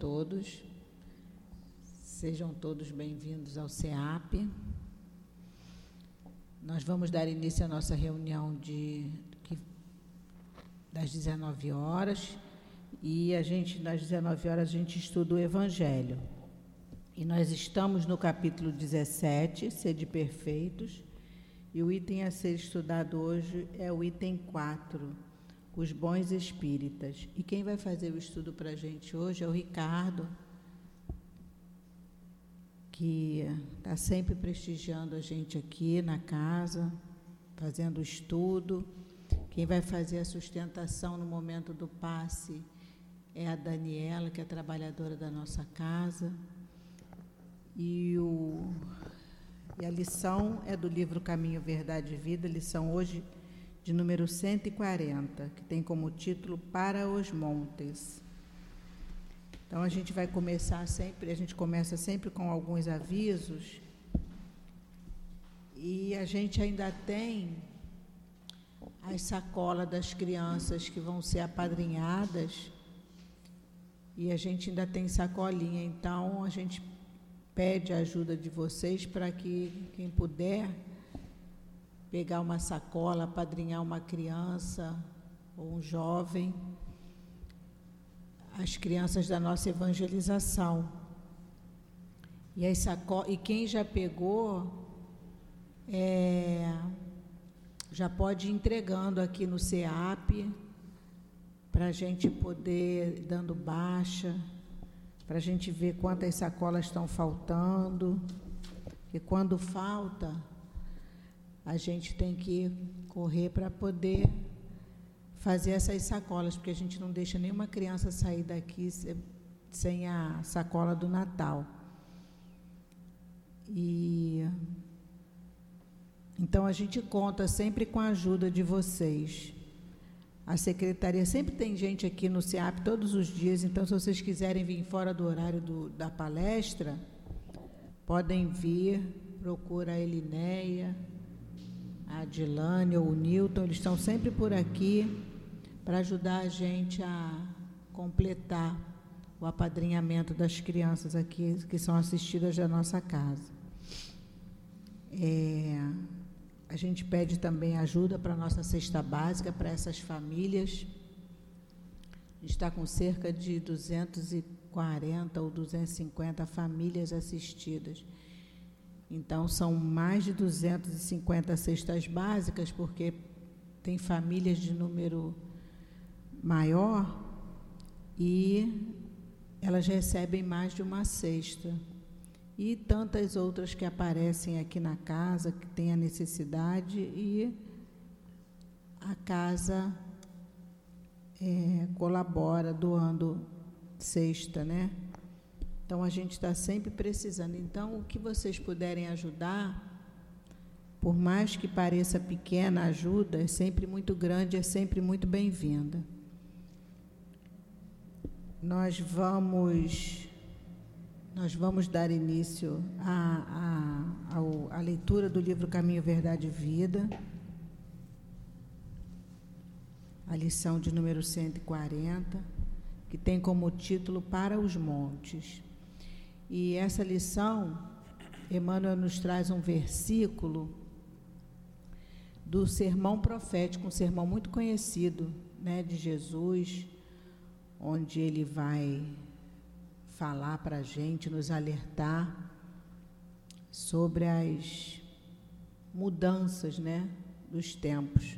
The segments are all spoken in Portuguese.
todos. Sejam todos bem-vindos ao CEAP. Nós vamos dar início à nossa reunião de, das 19 horas e a gente, das 19 horas, a gente estuda o Evangelho. E nós estamos no capítulo 17, Sede Perfeitos, e o item a ser estudado hoje é o item 4, os bons espíritas. E quem vai fazer o estudo para a gente hoje é o Ricardo, que está sempre prestigiando a gente aqui na casa, fazendo o estudo. Quem vai fazer a sustentação no momento do passe é a Daniela, que é trabalhadora da nossa casa. E, o, e a lição é do livro Caminho, Verdade e Vida, lição hoje de número 140, que tem como título Para os Montes. Então a gente vai começar sempre, a gente começa sempre com alguns avisos. E a gente ainda tem as sacolas das crianças que vão ser apadrinhadas. E a gente ainda tem sacolinha, então a gente pede a ajuda de vocês para que quem puder pegar uma sacola, apadrinhar uma criança ou um jovem, as crianças da nossa evangelização. E, as saco e quem já pegou, é, já pode ir entregando aqui no CEAP, para a gente poder dando baixa, para a gente ver quantas sacolas estão faltando. E quando falta, a gente tem que correr para poder fazer essas sacolas, porque a gente não deixa nenhuma criança sair daqui sem a sacola do Natal. E então a gente conta sempre com a ajuda de vocês. A secretaria sempre tem gente aqui no CEAP todos os dias, então se vocês quiserem vir fora do horário do, da palestra, podem vir, procura a Elinéia, a Adilane ou o Newton, eles estão sempre por aqui para ajudar a gente a completar o apadrinhamento das crianças aqui que são assistidas da nossa casa. É, a gente pede também ajuda para a nossa cesta básica, para essas famílias. A gente está com cerca de 240 ou 250 famílias assistidas. Então, são mais de 250 cestas básicas, porque tem famílias de número maior e elas recebem mais de uma cesta. E tantas outras que aparecem aqui na casa, que têm a necessidade, e a casa é, colabora doando cesta, né? Então a gente está sempre precisando. Então, o que vocês puderem ajudar, por mais que pareça pequena ajuda, é sempre muito grande, é sempre muito bem-vinda. Nós vamos nós vamos dar início à leitura do livro Caminho, Verdade e Vida, a lição de número 140, que tem como título Para os Montes. E essa lição, Emmanuel nos traz um versículo do sermão profético, um sermão muito conhecido né, de Jesus, onde ele vai falar para a gente, nos alertar sobre as mudanças né, dos tempos.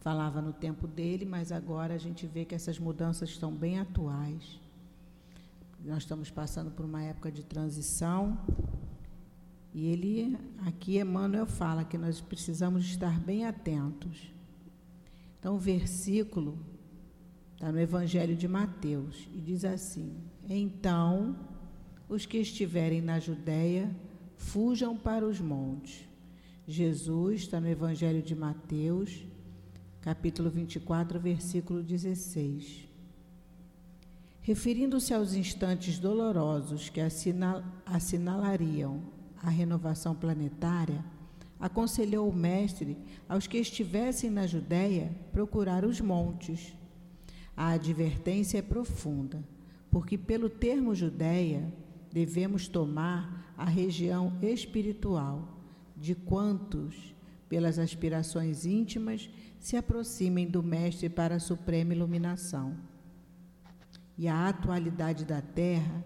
Falava no tempo dele, mas agora a gente vê que essas mudanças estão bem atuais. Nós estamos passando por uma época de transição e ele, aqui Emmanuel fala que nós precisamos estar bem atentos. Então, o versículo está no Evangelho de Mateus e diz assim: Então, os que estiverem na Judéia, fujam para os montes. Jesus está no Evangelho de Mateus, capítulo 24, versículo 16. Referindo-se aos instantes dolorosos que assinal, assinalariam a renovação planetária, aconselhou o Mestre aos que estivessem na Judéia procurar os montes. A advertência é profunda, porque pelo termo Judéia devemos tomar a região espiritual de quantos, pelas aspirações íntimas, se aproximem do Mestre para a suprema iluminação. E a atualidade da Terra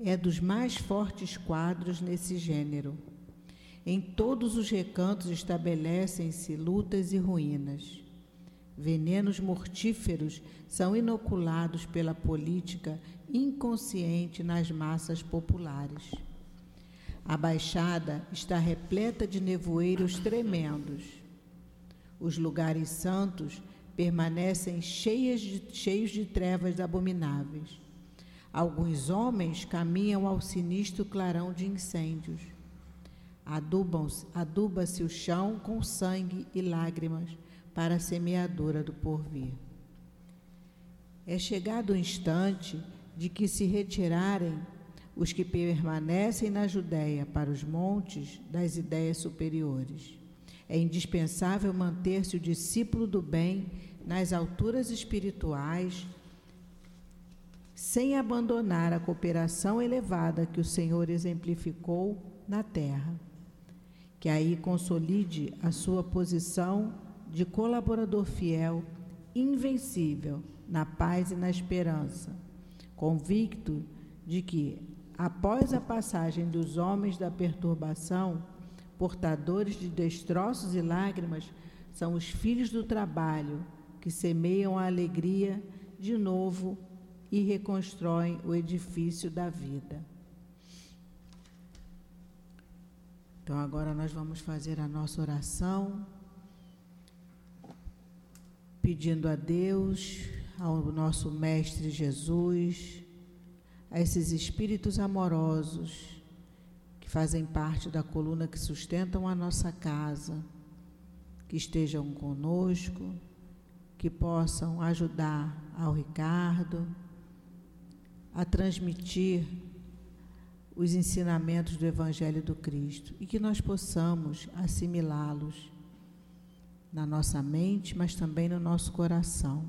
é dos mais fortes quadros nesse gênero. Em todos os recantos estabelecem-se lutas e ruínas. Venenos mortíferos são inoculados pela política inconsciente nas massas populares. A baixada está repleta de nevoeiros tremendos. Os lugares santos permanecem cheios de, cheios de trevas abomináveis. Alguns homens caminham ao sinistro clarão de incêndios. Aduba-se o chão com sangue e lágrimas para a semeadura do porvir. É chegado o instante de que se retirarem os que permanecem na Judéia para os montes das ideias superiores. É indispensável manter-se o discípulo do bem nas alturas espirituais, sem abandonar a cooperação elevada que o Senhor exemplificou na terra. Que aí consolide a sua posição de colaborador fiel, invencível, na paz e na esperança, convicto de que após a passagem dos homens da perturbação, portadores de destroços e lágrimas, são os filhos do trabalho que semeiam a alegria de novo e reconstroem o edifício da vida. Então, agora nós vamos fazer a nossa oração, pedindo a Deus, ao nosso Mestre Jesus, a esses espíritos amorosos que fazem parte da coluna que sustentam a nossa casa, que estejam conosco, que possam ajudar ao Ricardo a transmitir os ensinamentos do Evangelho do Cristo e que nós possamos assimilá-los na nossa mente, mas também no nosso coração.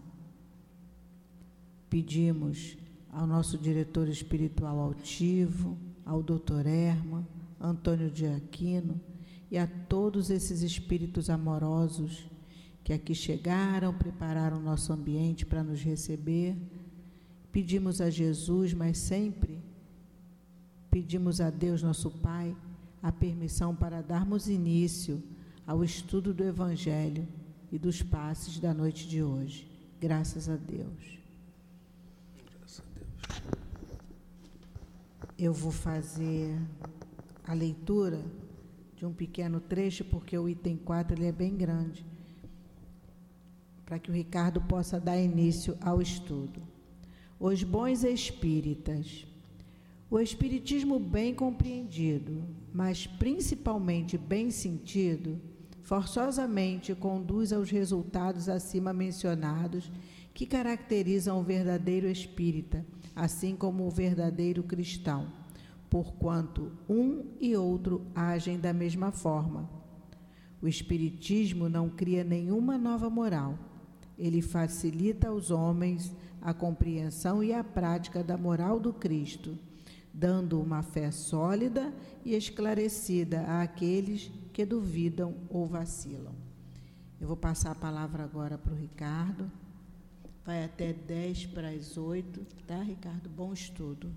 Pedimos ao nosso diretor espiritual altivo, ao doutor Erma, Antônio de Aquino e a todos esses espíritos amorosos que aqui chegaram, prepararam o nosso ambiente para nos receber. Pedimos a Jesus, mas sempre pedimos a Deus, nosso Pai, a permissão para darmos início ao estudo do Evangelho e dos passes da noite de hoje. Graças a Deus. eu vou fazer a leitura de um pequeno trecho, porque o item 4 ele é bem grande, para que o Ricardo possa dar início ao estudo. Os bons espíritas. O espiritismo bem compreendido, mas principalmente bem sentido, forçosamente conduz aos resultados acima mencionados que caracterizam o verdadeiro espírita assim como o verdadeiro cristão, porquanto um e outro agem da mesma forma. O Espiritismo não cria nenhuma nova moral. Ele facilita aos homens a compreensão e a prática da moral do Cristo, dando uma fé sólida e esclarecida àqueles que duvidam ou vacilam. Eu vou passar a palavra agora para o Ricardo. Vai até 10 para as 8, tá, Ricardo? Bom estudo.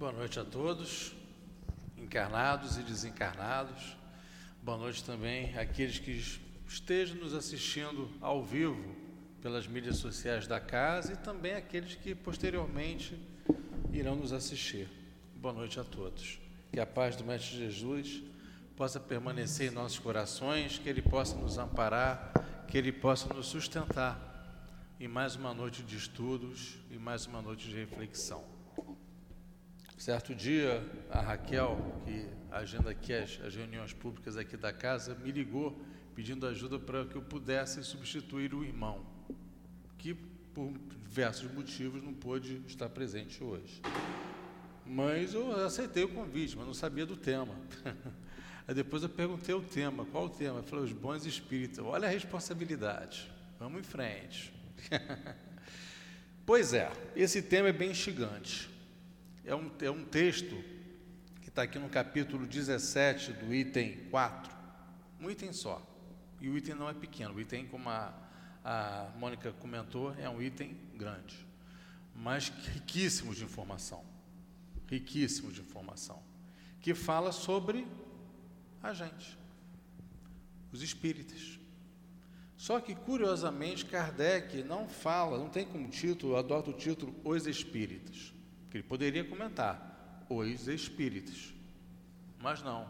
Boa noite a todos, encarnados e desencarnados. Boa noite também àqueles que estejam nos assistindo ao vivo pelas mídias sociais da casa e também àqueles que posteriormente irão nos assistir. Boa noite a todos. Que a paz do Mestre Jesus possa permanecer em nossos corações, que Ele possa nos amparar, que Ele possa nos sustentar em mais uma noite de estudos e mais uma noite de reflexão. Certo dia, a Raquel, que agenda aqui as, as reuniões públicas aqui da casa, me ligou pedindo ajuda para que eu pudesse substituir o irmão, que por diversos motivos não pôde estar presente hoje. Mas eu aceitei o convite, mas não sabia do tema. Aí depois eu perguntei o tema, qual o tema? Eu falei, os bons espíritos. Olha a responsabilidade. Vamos em frente. pois é, esse tema é bem instigante. É um, é um texto que está aqui no capítulo 17 do item 4. Um item só. E o item não é pequeno. O item, como a, a Mônica comentou, é um item grande. Mas riquíssimo de informação. Riquíssimo de informação. Que fala sobre a gente, os espíritas. Só que, curiosamente, Kardec não fala, não tem como título, adota o título Os Espíritas, que ele poderia comentar, Os Espíritas. Mas não.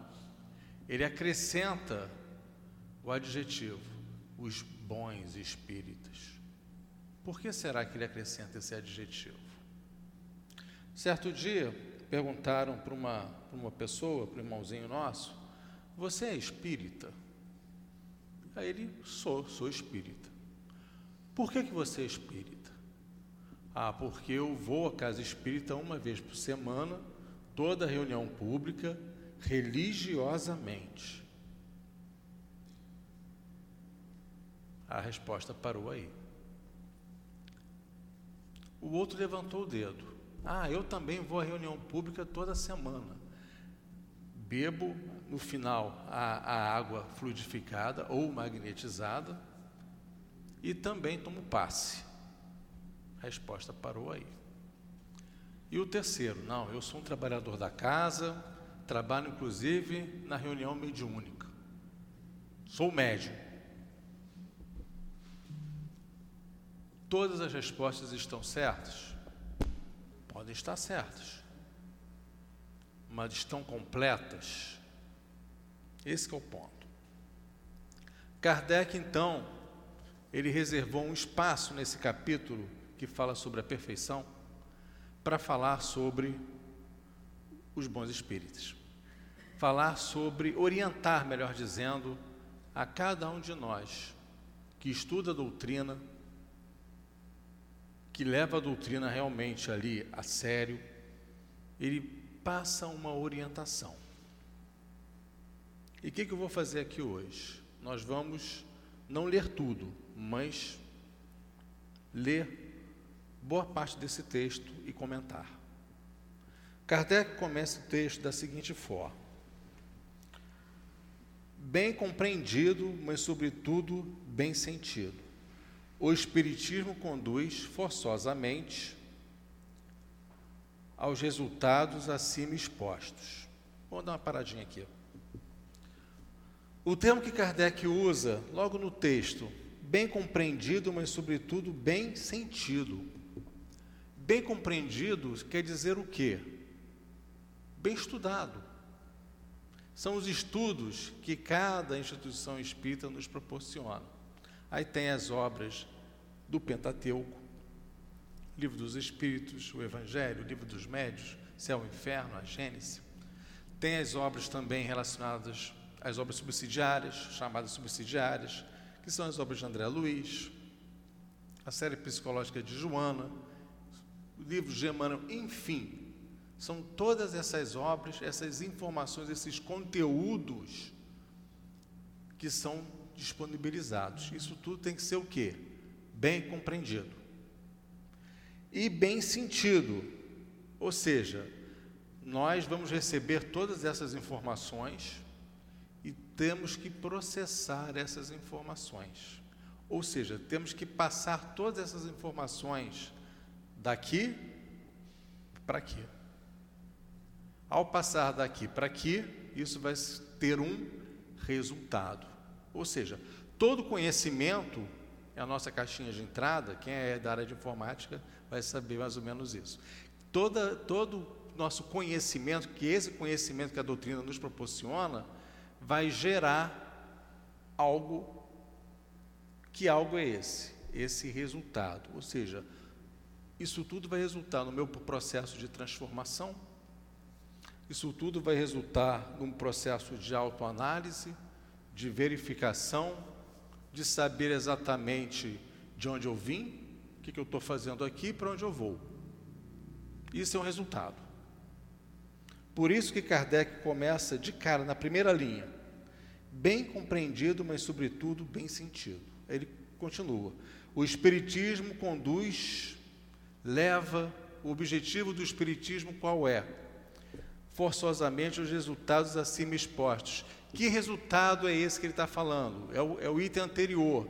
Ele acrescenta o adjetivo, os bons espíritas. Por que será que ele acrescenta esse adjetivo? Certo dia, perguntaram para uma, para uma pessoa, para um irmãozinho nosso, você é espírita? Aí ele, sou, sou espírita. Por que, que você é espírita? Ah, porque eu vou à casa espírita uma vez por semana, toda reunião pública, religiosamente. A resposta parou aí. O outro levantou o dedo. Ah, eu também vou à reunião pública toda semana. Bebo no final a, a água fluidificada ou magnetizada e também tomo passe. A resposta parou aí. E o terceiro, não, eu sou um trabalhador da casa, trabalho inclusive na reunião mediúnica. Sou médium. Todas as respostas estão certas? Podem estar certas. Mas estão completas? Esse é o ponto. Kardec, então, ele reservou um espaço nesse capítulo que fala sobre a perfeição para falar sobre os bons espíritos. Falar sobre, orientar, melhor dizendo, a cada um de nós que estuda a doutrina, que leva a doutrina realmente ali a sério, ele passa uma orientação. E o que, que eu vou fazer aqui hoje? Nós vamos não ler tudo, mas ler boa parte desse texto e comentar. Kardec começa o texto da seguinte forma: Bem compreendido, mas sobretudo bem sentido. O Espiritismo conduz forçosamente aos resultados acima expostos. Vamos dar uma paradinha aqui. O termo que Kardec usa logo no texto, bem compreendido, mas sobretudo bem sentido. Bem compreendido quer dizer o quê? Bem estudado. São os estudos que cada instituição espírita nos proporciona. Aí tem as obras do Pentateuco, Livro dos Espíritos, o Evangelho, Livro dos Médios, Céu e Inferno, a Gênesis. Tem as obras também relacionadas as obras subsidiárias, chamadas subsidiárias, que são as obras de André Luiz, a série psicológica de Joana, o livro de Emmanuel, enfim, são todas essas obras, essas informações, esses conteúdos que são disponibilizados. Isso tudo tem que ser o quê? Bem compreendido. E bem sentido. Ou seja, nós vamos receber todas essas informações temos que processar essas informações. Ou seja, temos que passar todas essas informações daqui para aqui. Ao passar daqui para aqui, isso vai ter um resultado. Ou seja, todo conhecimento é a nossa caixinha de entrada, quem é da área de informática vai saber mais ou menos isso. Toda, todo nosso conhecimento, que esse conhecimento que a doutrina nos proporciona, vai gerar algo. Que algo é esse? Esse resultado. Ou seja, isso tudo vai resultar no meu processo de transformação, isso tudo vai resultar num processo de autoanálise, de verificação, de saber exatamente de onde eu vim, o que, que eu estou fazendo aqui e para onde eu vou. Isso é um resultado. Por isso que Kardec começa de cara, na primeira linha, bem compreendido, mas sobretudo bem sentido. Ele continua: o Espiritismo conduz, leva, o objetivo do Espiritismo qual é? Forçosamente os resultados acima expostos. Que resultado é esse que ele está falando? É o, é o item anterior.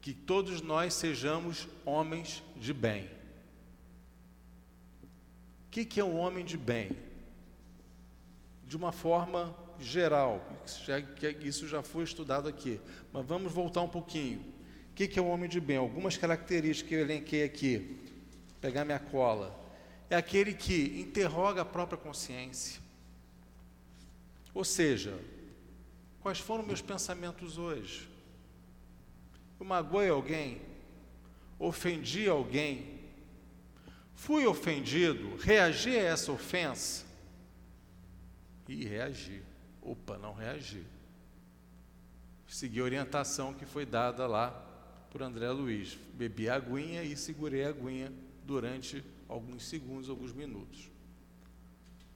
Que todos nós sejamos homens de bem. O que, que é um homem de bem? De uma forma geral, isso já foi estudado aqui, mas vamos voltar um pouquinho. O que, que é um homem de bem? Algumas características que eu elenquei aqui. Pegar minha cola. É aquele que interroga a própria consciência. Ou seja, quais foram meus pensamentos hoje? Eu magoei alguém? Ofendi alguém? Fui ofendido? Reagi a essa ofensa? E reagi. Opa, não reagi. Segui a orientação que foi dada lá por André Luiz. Bebi a aguinha e segurei a aguinha durante alguns segundos, alguns minutos.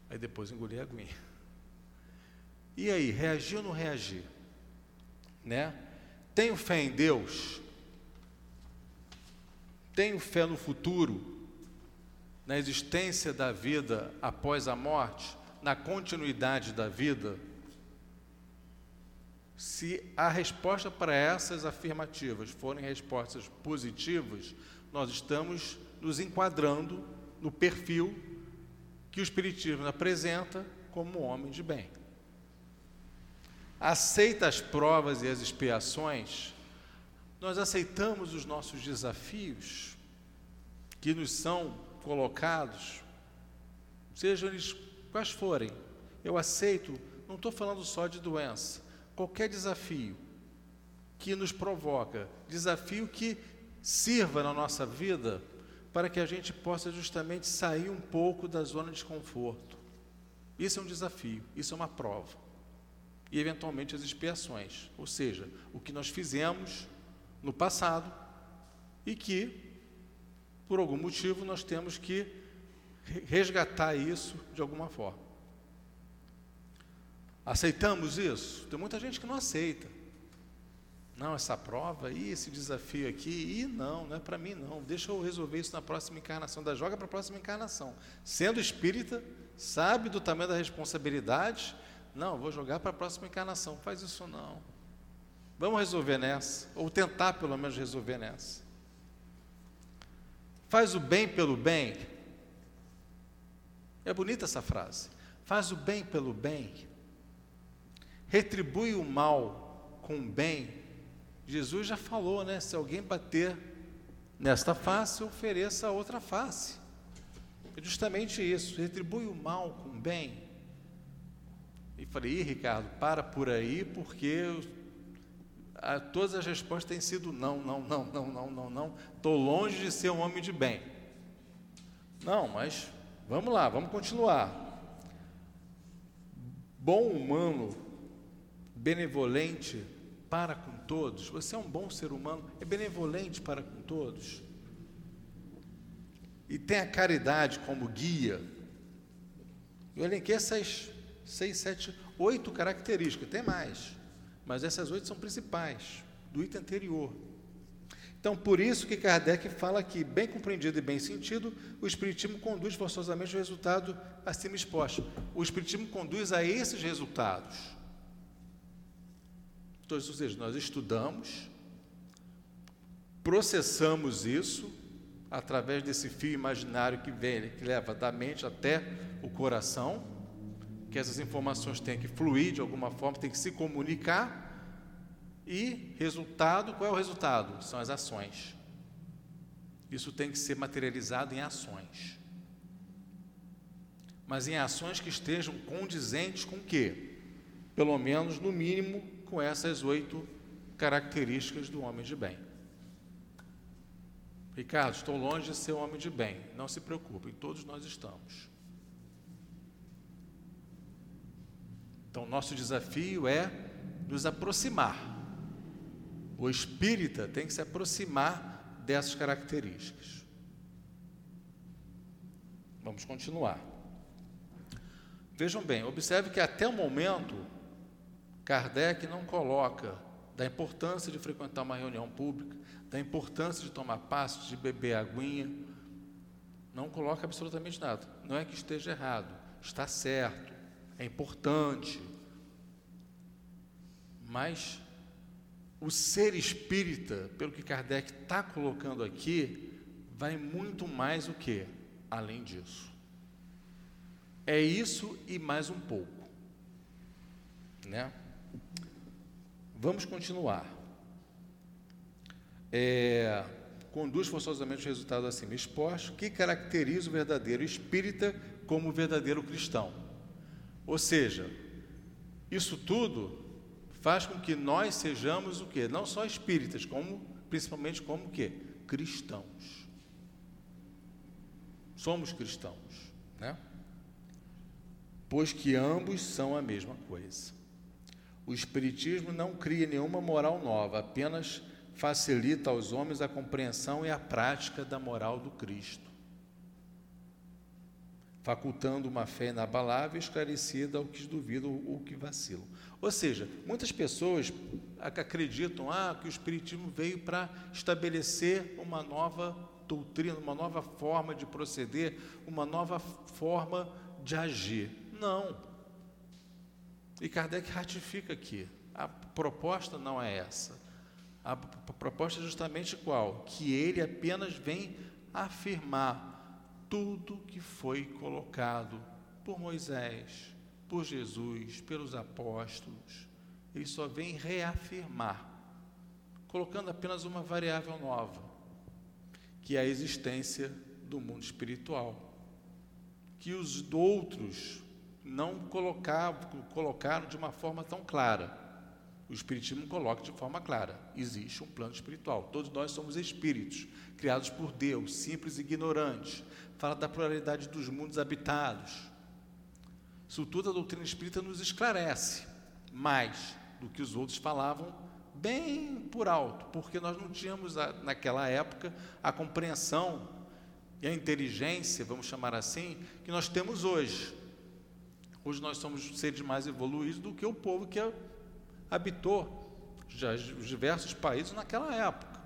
Aí depois engoli a aguinha. E aí, reagir ou não reagir? Né? Tenho fé em Deus? Tenho fé no futuro? Na existência da vida após a morte? Na continuidade da vida? Se a resposta para essas afirmativas forem respostas positivas, nós estamos nos enquadrando no perfil que o Espiritismo apresenta como homem de bem. Aceita as provas e as expiações, nós aceitamos os nossos desafios que nos são colocados, sejam eles quais forem. Eu aceito, não estou falando só de doença, qualquer desafio que nos provoca, desafio que sirva na nossa vida para que a gente possa justamente sair um pouco da zona de desconforto. Isso é um desafio, isso é uma prova. E eventualmente as expiações, ou seja, o que nós fizemos no passado e que, por algum motivo, nós temos que resgatar isso de alguma forma. Aceitamos isso? Tem muita gente que não aceita. Não, essa prova e esse desafio aqui, e não, não é para mim não. Deixa eu resolver isso na próxima encarnação. Da joga para a próxima encarnação. Sendo espírita, sabe do tamanho da responsabilidade. Não, vou jogar para a próxima encarnação. Faz isso não. Vamos resolver nessa, ou tentar pelo menos resolver nessa. Faz o bem pelo bem. É bonita essa frase. Faz o bem pelo bem. Retribui o mal com o bem Jesus já falou, né? Se alguém bater nesta face, ofereça a outra face. É justamente isso, retribui o mal com o bem. E falei, Ih, Ricardo, para por aí, porque a, todas as respostas têm sido não, não, não, não, não, não, não. Estou longe de ser um homem de bem. Não, mas vamos lá, vamos continuar. Bom humano, benevolente, para com todos, você é um bom ser humano, é benevolente para com todos. E tem a caridade como guia. Eu elenquei essas seis, sete, oito características, tem mais. Mas essas oito são principais, do item anterior. Então, por isso que Kardec fala que, bem compreendido e bem sentido, o Espiritismo conduz forçosamente o resultado acima exposto. O Espiritismo conduz a esses resultados. Ou seja, nós estudamos, processamos isso através desse fio imaginário que vem, que leva da mente até o coração, que essas informações têm que fluir de alguma forma, têm que se comunicar. E resultado, qual é o resultado? São as ações. Isso tem que ser materializado em ações. Mas em ações que estejam condizentes com o quê? Pelo menos, no mínimo, com essas oito características do homem de bem. Ricardo, estou longe de ser um homem de bem. Não se preocupe, todos nós estamos. Então, nosso desafio é nos aproximar. O espírita tem que se aproximar dessas características. Vamos continuar. Vejam bem, observe que até o momento, Kardec não coloca da importância de frequentar uma reunião pública, da importância de tomar passos, de beber aguinha. Não coloca absolutamente nada. Não é que esteja errado, está certo, é importante. Mas o ser espírita, pelo que Kardec está colocando aqui, vai muito mais o que? Além disso. É isso e mais um pouco. Né? Vamos continuar. É, conduz forçosamente o resultado acima exposto, que caracteriza o verdadeiro espírita como o verdadeiro cristão. Ou seja, isso tudo faz com que nós sejamos o quê? Não só espíritas, como principalmente como o quê? Cristãos. Somos cristãos, né? Pois que ambos são a mesma coisa. O Espiritismo não cria nenhuma moral nova, apenas facilita aos homens a compreensão e a prática da moral do Cristo, facultando uma fé inabalável e esclarecida ao que duvidam ou que vacilam. Ou seja, muitas pessoas acreditam ah, que o Espiritismo veio para estabelecer uma nova doutrina, uma nova forma de proceder, uma nova forma de agir. Não. E Kardec ratifica aqui: a proposta não é essa. A proposta é justamente qual? Que ele apenas vem afirmar tudo que foi colocado por Moisés, por Jesus, pelos apóstolos. Ele só vem reafirmar, colocando apenas uma variável nova, que é a existência do mundo espiritual. Que os outros não colocaram de uma forma tão clara. O Espiritismo coloca de forma clara: existe um plano espiritual. Todos nós somos espíritos, criados por Deus, simples e ignorantes. Fala da pluralidade dos mundos habitados. Isso tudo a doutrina espírita nos esclarece, mais do que os outros falavam, bem por alto, porque nós não tínhamos, naquela época, a compreensão e a inteligência, vamos chamar assim, que nós temos hoje. Hoje nós somos seres mais evoluídos do que o povo que habitou já os diversos países naquela época.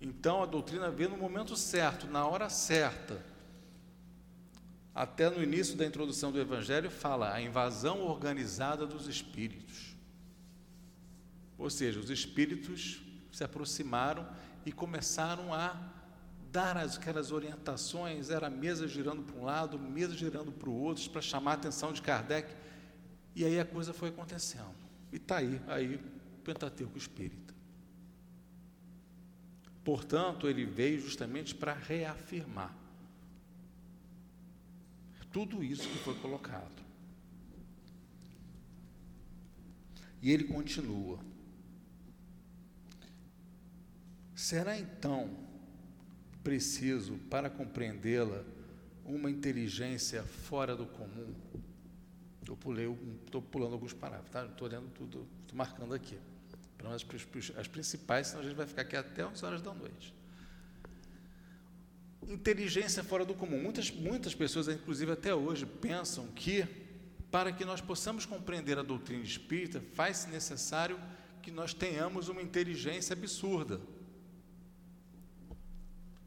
Então a doutrina veio no momento certo, na hora certa. Até no início da introdução do Evangelho fala a invasão organizada dos espíritos. Ou seja, os espíritos se aproximaram e começaram a dar aquelas orientações, era mesa girando para um lado, mesa girando para o outro, para chamar a atenção de Kardec. E aí a coisa foi acontecendo. E está aí, aí o Pentateuco Espírita. Portanto, ele veio justamente para reafirmar tudo isso que foi colocado. E ele continua. Será então preciso, para compreendê-la, uma inteligência fora do comum. Eu pulei, estou pulando alguns parágrafos, tá? Estou olhando tudo, estou marcando aqui. Para as, as principais, senão a gente vai ficar aqui até 11 horas da noite. Inteligência fora do comum. Muitas, muitas pessoas, inclusive até hoje, pensam que para que nós possamos compreender a doutrina espírita, faz-se necessário que nós tenhamos uma inteligência absurda.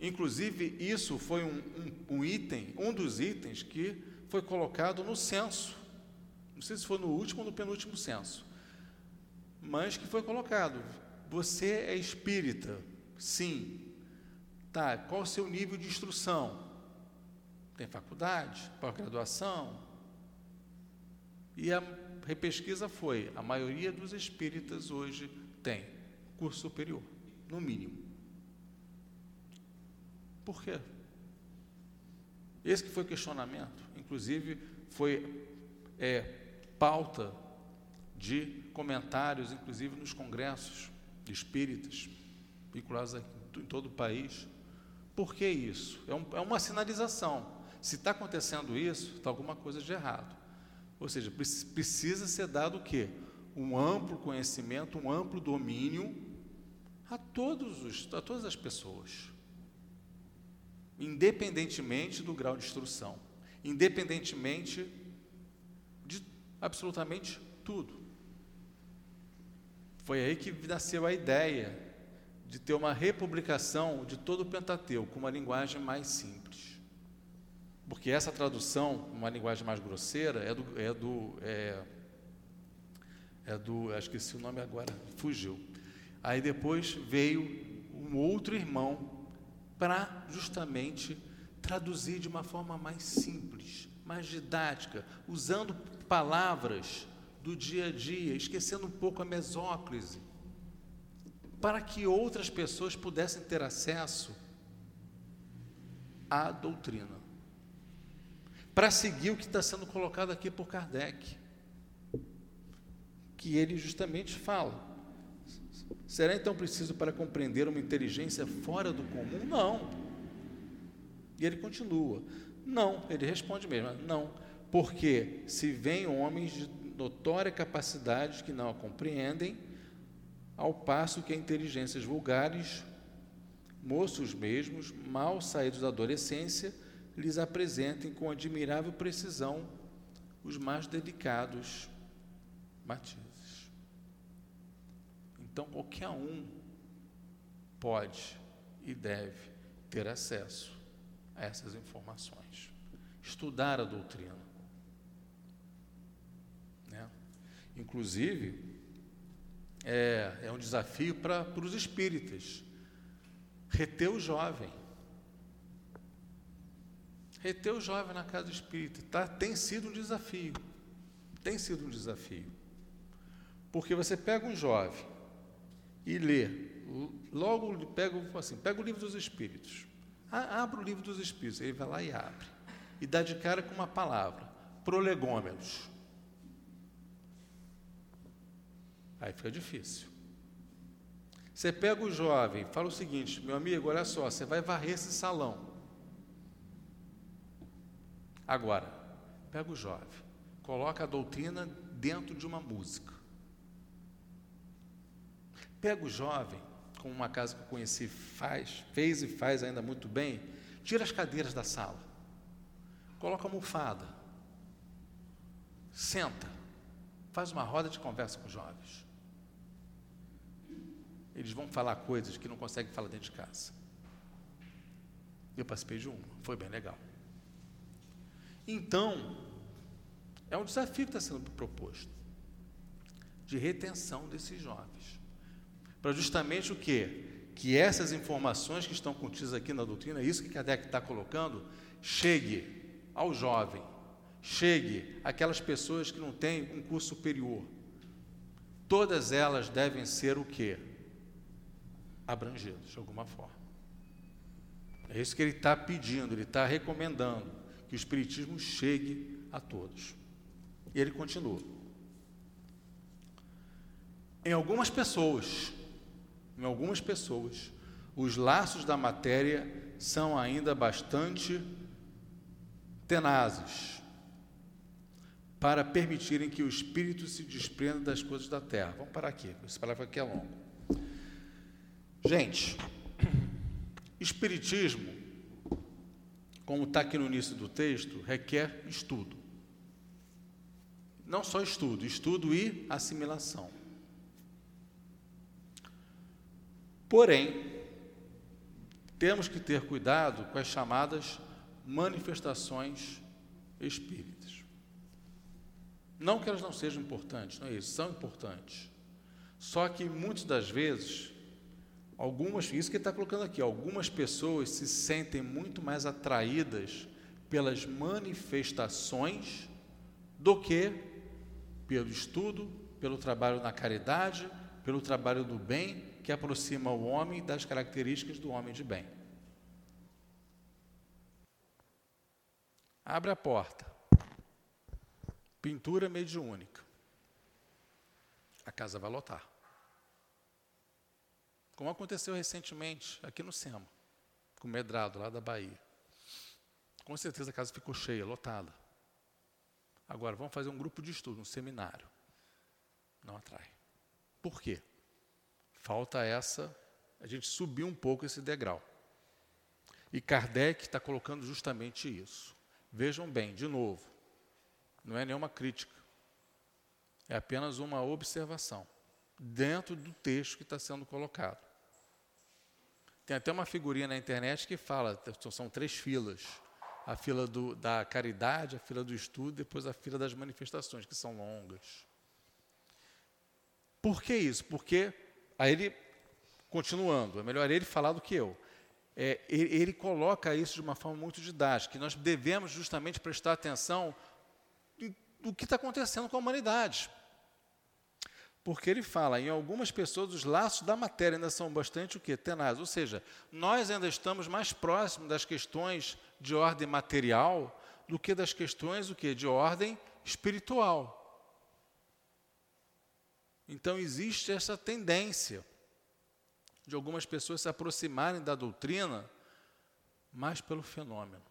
Inclusive, isso foi um, um, um, item, um dos itens que foi colocado no censo. Não sei se foi no último ou no penúltimo censo, mas que foi colocado. Você é espírita? Sim. Tá, qual o seu nível de instrução? Tem faculdade? Pós-graduação? E a repesquisa foi: a maioria dos espíritas hoje tem curso superior, no mínimo. Por quê? Esse que foi o questionamento, inclusive foi é, pauta de comentários, inclusive nos congressos espíritas, vinculados em todo o país. Por que isso? É, um, é uma sinalização. Se está acontecendo isso, está alguma coisa de errado. Ou seja, precisa ser dado o quê? Um amplo conhecimento, um amplo domínio a, todos os, a todas as pessoas independentemente do grau de instrução, independentemente absolutamente tudo. Foi aí que nasceu a ideia de ter uma republicação de todo o Pentateuco, com uma linguagem mais simples. Porque essa tradução, uma linguagem mais grosseira, é do. É do, é, é do acho que esqueci o nome agora, fugiu. Aí depois veio um outro irmão para justamente traduzir de uma forma mais simples, mais didática, usando palavras do dia a dia, esquecendo um pouco a mesóclise, para que outras pessoas pudessem ter acesso à doutrina, para seguir o que está sendo colocado aqui por Kardec, que ele justamente fala. Será então preciso para compreender uma inteligência fora do comum? Não. E ele continua. Não, ele responde mesmo, não, porque se vêm homens de notória capacidade que não a compreendem, ao passo que inteligências vulgares, moços mesmos, mal saídos da adolescência, lhes apresentem com admirável precisão os mais delicados matizes. Então, qualquer um pode e deve ter acesso a essas informações. Estudar a doutrina. Né? Inclusive, é, é um desafio para os espíritas. Reter o jovem. Reter o jovem na casa espírita tá, tem sido um desafio. Tem sido um desafio. Porque você pega um jovem e lê, logo pega, assim, pega o livro dos Espíritos. Abre o livro dos Espíritos, ele vai lá e abre. E dá de cara com uma palavra: prolegômenos. Aí fica difícil. Você pega o jovem, fala o seguinte: meu amigo, olha só, você vai varrer esse salão. Agora, pega o jovem, coloca a doutrina dentro de uma música. Pega o jovem, como uma casa que eu conheci faz, fez e faz ainda muito bem, tira as cadeiras da sala, coloca a almofada, senta, faz uma roda de conversa com os jovens. Eles vão falar coisas que não conseguem falar dentro de casa. Eu participei de uma, foi bem legal. Então, é um desafio que está sendo proposto de retenção desses jovens para justamente o quê? Que essas informações que estão contidas aqui na doutrina, isso que Kardec está colocando, chegue ao jovem, chegue àquelas pessoas que não têm um curso superior. Todas elas devem ser o quê? Abrangidas de alguma forma. É isso que ele está pedindo, ele está recomendando que o Espiritismo chegue a todos. E ele continua. Em algumas pessoas, em algumas pessoas, os laços da matéria são ainda bastante tenazes para permitirem que o espírito se desprenda das coisas da terra. Vamos parar aqui, esse parágrafo aqui é longo. Gente, espiritismo, como está aqui no início do texto, requer estudo. Não só estudo, estudo e assimilação. Porém, temos que ter cuidado com as chamadas manifestações espíritas. Não que elas não sejam importantes, não é isso, são importantes. Só que muitas das vezes, algumas, isso que ele está colocando aqui, algumas pessoas se sentem muito mais atraídas pelas manifestações do que pelo estudo, pelo trabalho na caridade, pelo trabalho do bem que aproxima o homem das características do homem de bem. Abre a porta. Pintura mediúnica. A casa vai lotar. Como aconteceu recentemente aqui no SEMA, com o Medrado, lá da Bahia. Com certeza a casa ficou cheia, lotada. Agora, vamos fazer um grupo de estudo, um seminário. Não atrai. Por quê? Falta essa, a gente subir um pouco esse degrau. E Kardec está colocando justamente isso. Vejam bem, de novo, não é nenhuma crítica. É apenas uma observação dentro do texto que está sendo colocado. Tem até uma figurinha na internet que fala, são três filas. A fila do, da caridade, a fila do estudo, depois a fila das manifestações, que são longas. Por que isso? Porque, aí ele, continuando, é melhor ele falar do que eu. É, ele, ele, coloca isso de uma forma muito didática, que nós devemos justamente prestar atenção do que está acontecendo com a humanidade. Porque ele fala, em algumas pessoas os laços da matéria ainda são bastante o quê? Tenazes. Ou seja, nós ainda estamos mais próximos das questões de ordem material do que das questões o quê? de ordem espiritual. Então existe essa tendência de algumas pessoas se aproximarem da doutrina mais pelo fenômeno.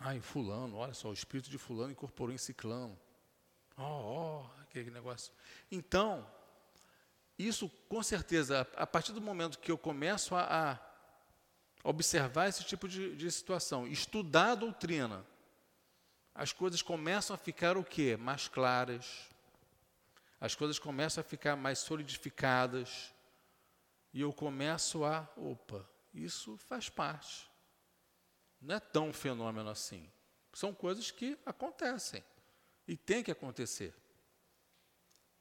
Ai, fulano, olha só, o espírito de fulano incorporou em ciclano. Oh, oh, aquele negócio. Então, isso com certeza, a partir do momento que eu começo a, a observar esse tipo de, de situação, estudar a doutrina, as coisas começam a ficar o quê? Mais claras, as coisas começam a ficar mais solidificadas e eu começo a, opa, isso faz parte. Não é tão fenômeno assim. São coisas que acontecem e tem que acontecer.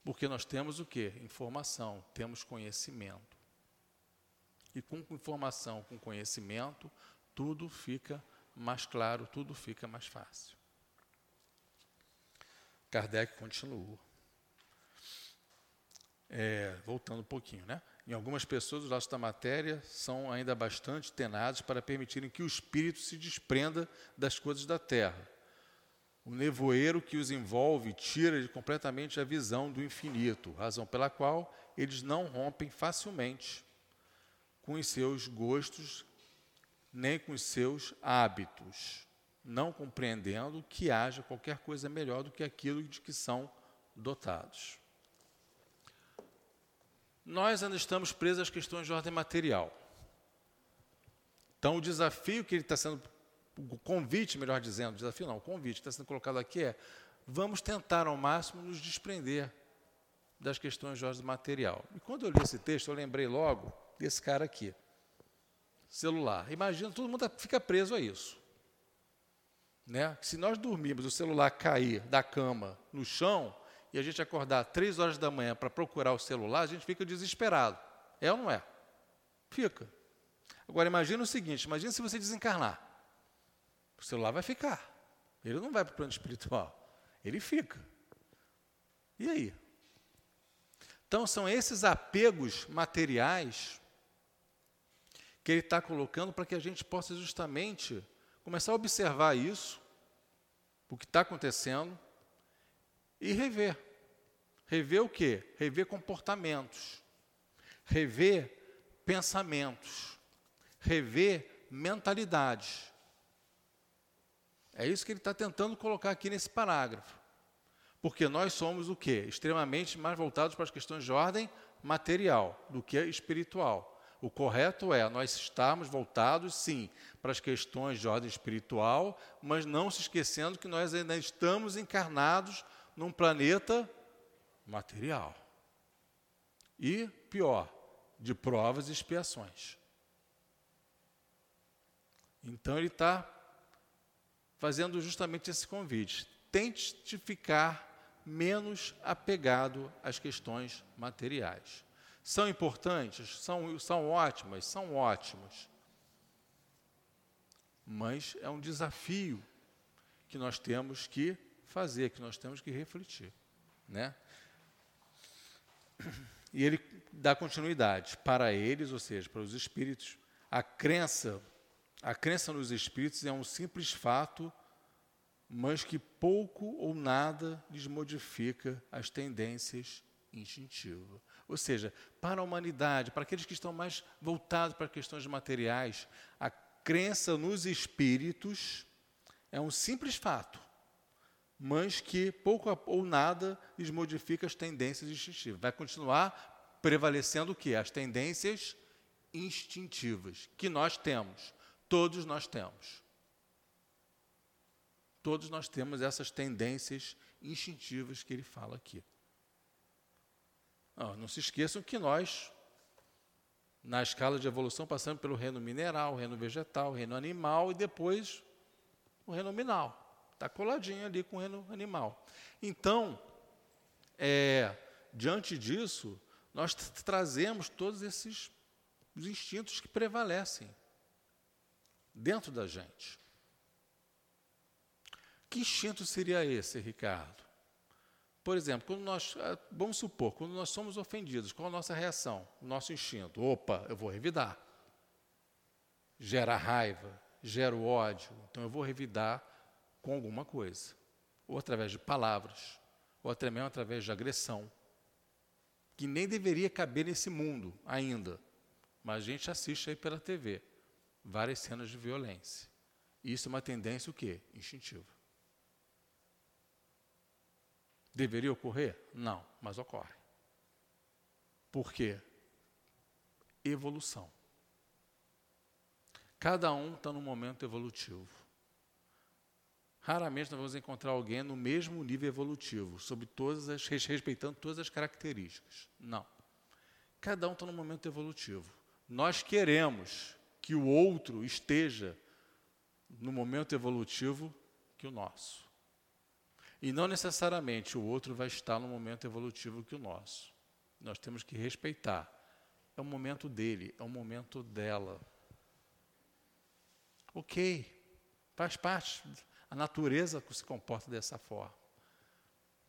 Porque nós temos o que? Informação, temos conhecimento. E com informação, com conhecimento, tudo fica mais claro, tudo fica mais fácil. Kardec continua é, voltando um pouquinho, né? Em algumas pessoas, os laços da matéria são ainda bastante tenazes para permitirem que o espírito se desprenda das coisas da terra. O nevoeiro que os envolve tira completamente a visão do infinito, razão pela qual eles não rompem facilmente com os seus gostos nem com os seus hábitos, não compreendendo que haja qualquer coisa melhor do que aquilo de que são dotados nós ainda estamos presos às questões de ordem material. Então, o desafio que ele está sendo, o convite, melhor dizendo, desafio não, o convite que está sendo colocado aqui é: vamos tentar ao máximo nos desprender das questões de ordem material. E quando eu li esse texto, eu lembrei logo desse cara aqui, celular. Imagina, todo mundo fica preso a isso. Né? Se nós dormirmos, o celular cair da cama no chão, e a gente acordar três horas da manhã para procurar o celular, a gente fica desesperado. É ou não é? Fica. Agora imagine o seguinte: imagine se você desencarnar. O celular vai ficar. Ele não vai para o plano espiritual. Ele fica. E aí? Então são esses apegos materiais que ele está colocando para que a gente possa justamente começar a observar isso, o que está acontecendo, e rever. Rever o quê? Rever comportamentos, rever pensamentos, rever mentalidades. É isso que ele está tentando colocar aqui nesse parágrafo. Porque nós somos o quê? Extremamente mais voltados para as questões de ordem material do que espiritual. O correto é nós estarmos voltados, sim, para as questões de ordem espiritual, mas não se esquecendo que nós ainda estamos encarnados num planeta material. E, pior, de provas e expiações. Então ele está fazendo justamente esse convite. Tente ficar menos apegado às questões materiais. São importantes? São, são ótimas? São ótimas. Mas é um desafio que nós temos que fazer, que nós temos que refletir. Né? E ele dá continuidade para eles, ou seja, para os espíritos. A crença, a crença nos espíritos é um simples fato, mas que pouco ou nada lhes modifica as tendências instintivas. Ou seja, para a humanidade, para aqueles que estão mais voltados para questões materiais, a crença nos espíritos é um simples fato, mas que pouco ou nada lhes modifica as tendências instintivas. Vai continuar prevalecendo o que? As tendências instintivas que nós temos. Todos nós temos. Todos nós temos essas tendências instintivas que ele fala aqui. Não, não se esqueçam que nós, na escala de evolução, passamos pelo reino mineral, reino vegetal, reino animal e depois o reino minal. Está coladinho ali com o animal. Então, é, diante disso, nós trazemos todos esses instintos que prevalecem dentro da gente. Que instinto seria esse, Ricardo? Por exemplo, quando nós, ah, vamos supor, quando nós somos ofendidos, qual a nossa reação? O nosso instinto. Opa, eu vou revidar. Gera raiva, gera ódio, então eu vou revidar com alguma coisa. Ou através de palavras, ou até mesmo através de agressão, que nem deveria caber nesse mundo ainda. Mas a gente assiste aí pela TV várias cenas de violência. Isso é uma tendência o quê? Instintiva. Deveria ocorrer? Não, mas ocorre. Por quê? Evolução. Cada um está num momento evolutivo. Raramente nós vamos encontrar alguém no mesmo nível evolutivo, sobre todas as, respeitando todas as características. Não. Cada um está num momento evolutivo. Nós queremos que o outro esteja no momento evolutivo que o nosso. E não necessariamente o outro vai estar no momento evolutivo que o nosso. Nós temos que respeitar. É o momento dele, é o momento dela. Ok, faz parte. A natureza se comporta dessa forma.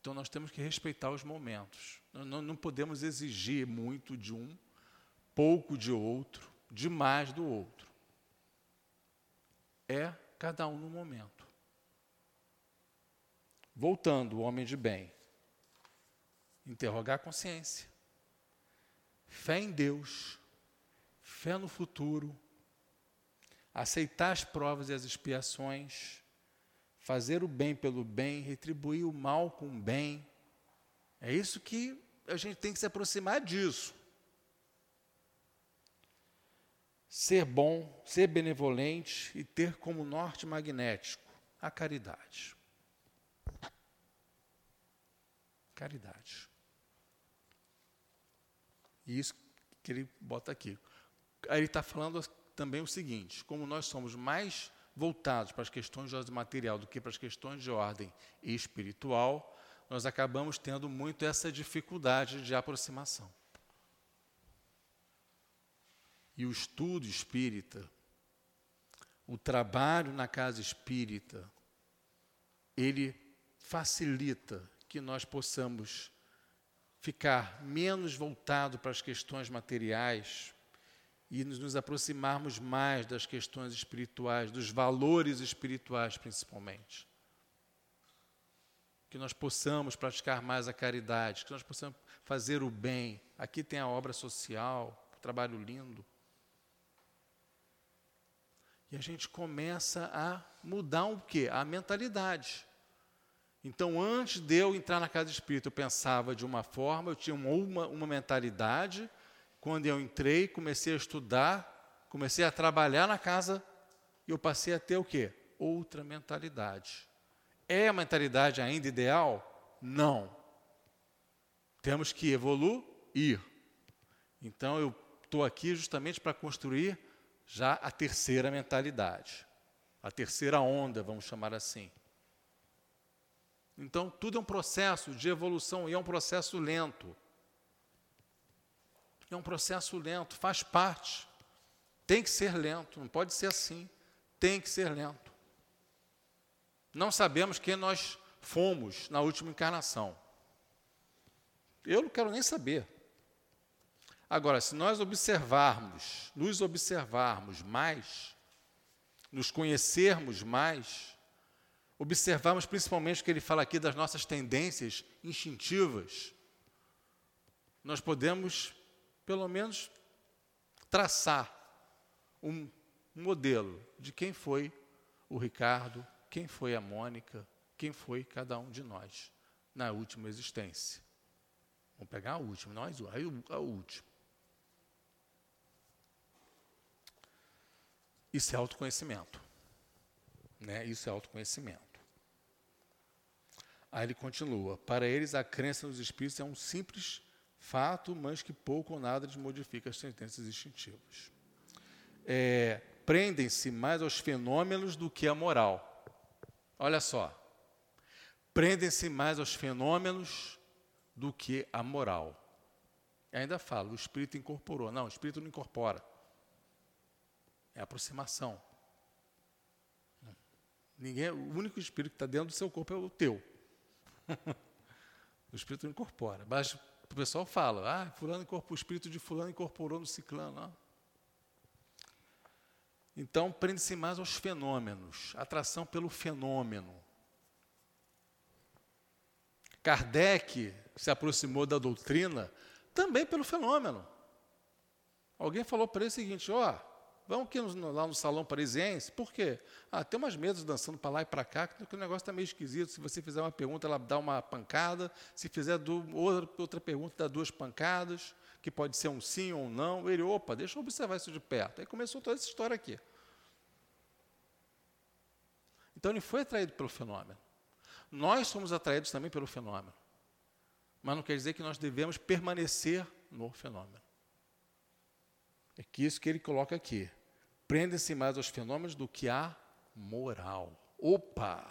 Então nós temos que respeitar os momentos. Não, não podemos exigir muito de um, pouco de outro, demais do outro. É cada um no momento. Voltando, o homem de bem. Interrogar a consciência. Fé em Deus. Fé no futuro. Aceitar as provas e as expiações. Fazer o bem pelo bem, retribuir o mal com o bem. É isso que a gente tem que se aproximar disso. Ser bom, ser benevolente e ter como norte magnético a caridade. Caridade. E isso que ele bota aqui. Aí ele está falando também o seguinte: como nós somos mais voltados para as questões de ordem material do que para as questões de ordem espiritual, nós acabamos tendo muito essa dificuldade de aproximação. E o estudo espírita, o trabalho na casa espírita, ele facilita que nós possamos ficar menos voltado para as questões materiais e nos aproximarmos mais das questões espirituais, dos valores espirituais principalmente. Que nós possamos praticar mais a caridade, que nós possamos fazer o bem. Aqui tem a obra social, o trabalho lindo. E a gente começa a mudar o quê? A mentalidade. Então, antes de eu entrar na casa espírita, eu pensava de uma forma, eu tinha uma, uma mentalidade. Quando eu entrei, comecei a estudar, comecei a trabalhar na casa, e eu passei a ter o quê? Outra mentalidade. É a mentalidade ainda ideal? Não. Temos que evoluir. Então, eu estou aqui justamente para construir já a terceira mentalidade. A terceira onda, vamos chamar assim. Então, tudo é um processo de evolução e é um processo lento. É um processo lento, faz parte. Tem que ser lento, não pode ser assim. Tem que ser lento. Não sabemos quem nós fomos na última encarnação. Eu não quero nem saber. Agora, se nós observarmos, nos observarmos mais, nos conhecermos mais, observarmos principalmente o que ele fala aqui das nossas tendências instintivas, nós podemos, pelo menos, traçar um modelo de quem foi o Ricardo, quem foi a Mônica, quem foi cada um de nós na última existência. Vamos pegar a última, nós, a última. Isso é autoconhecimento. Né? Isso é autoconhecimento. Aí ele continua: Para eles, a crença nos espíritos é um simples fato, mas que pouco ou nada modifica as tendências instintivas. É, Prendem-se mais aos fenômenos do que à moral. Olha só. Prendem-se mais aos fenômenos do que à moral. E ainda fala, o espírito incorporou. Não, o espírito não incorpora. É aproximação. Ninguém, o único espírito que está dentro do seu corpo é o teu. o espírito não incorpora. Mas o pessoal fala, ah, fulano incorporou, o espírito de fulano incorporou no ciclano. Não. Então, prende-se mais aos fenômenos, atração pelo fenômeno. Kardec se aproximou da doutrina também pelo fenômeno. Alguém falou para ele o seguinte: ó, oh, vamos aqui no, lá no salão parisiense, por quê? Ah, tem umas mesas dançando para lá e para cá, que o negócio está meio esquisito. Se você fizer uma pergunta, ela dá uma pancada, se fizer do, outra, outra pergunta, dá duas pancadas, que pode ser um sim ou um não. Ele, opa, deixa eu observar isso de perto. Aí começou toda essa história aqui. Então ele foi atraído pelo fenômeno. Nós somos atraídos também pelo fenômeno. Mas não quer dizer que nós devemos permanecer no fenômeno. É que isso que ele coloca aqui. Prendem-se mais aos fenômenos do que à moral. Opa!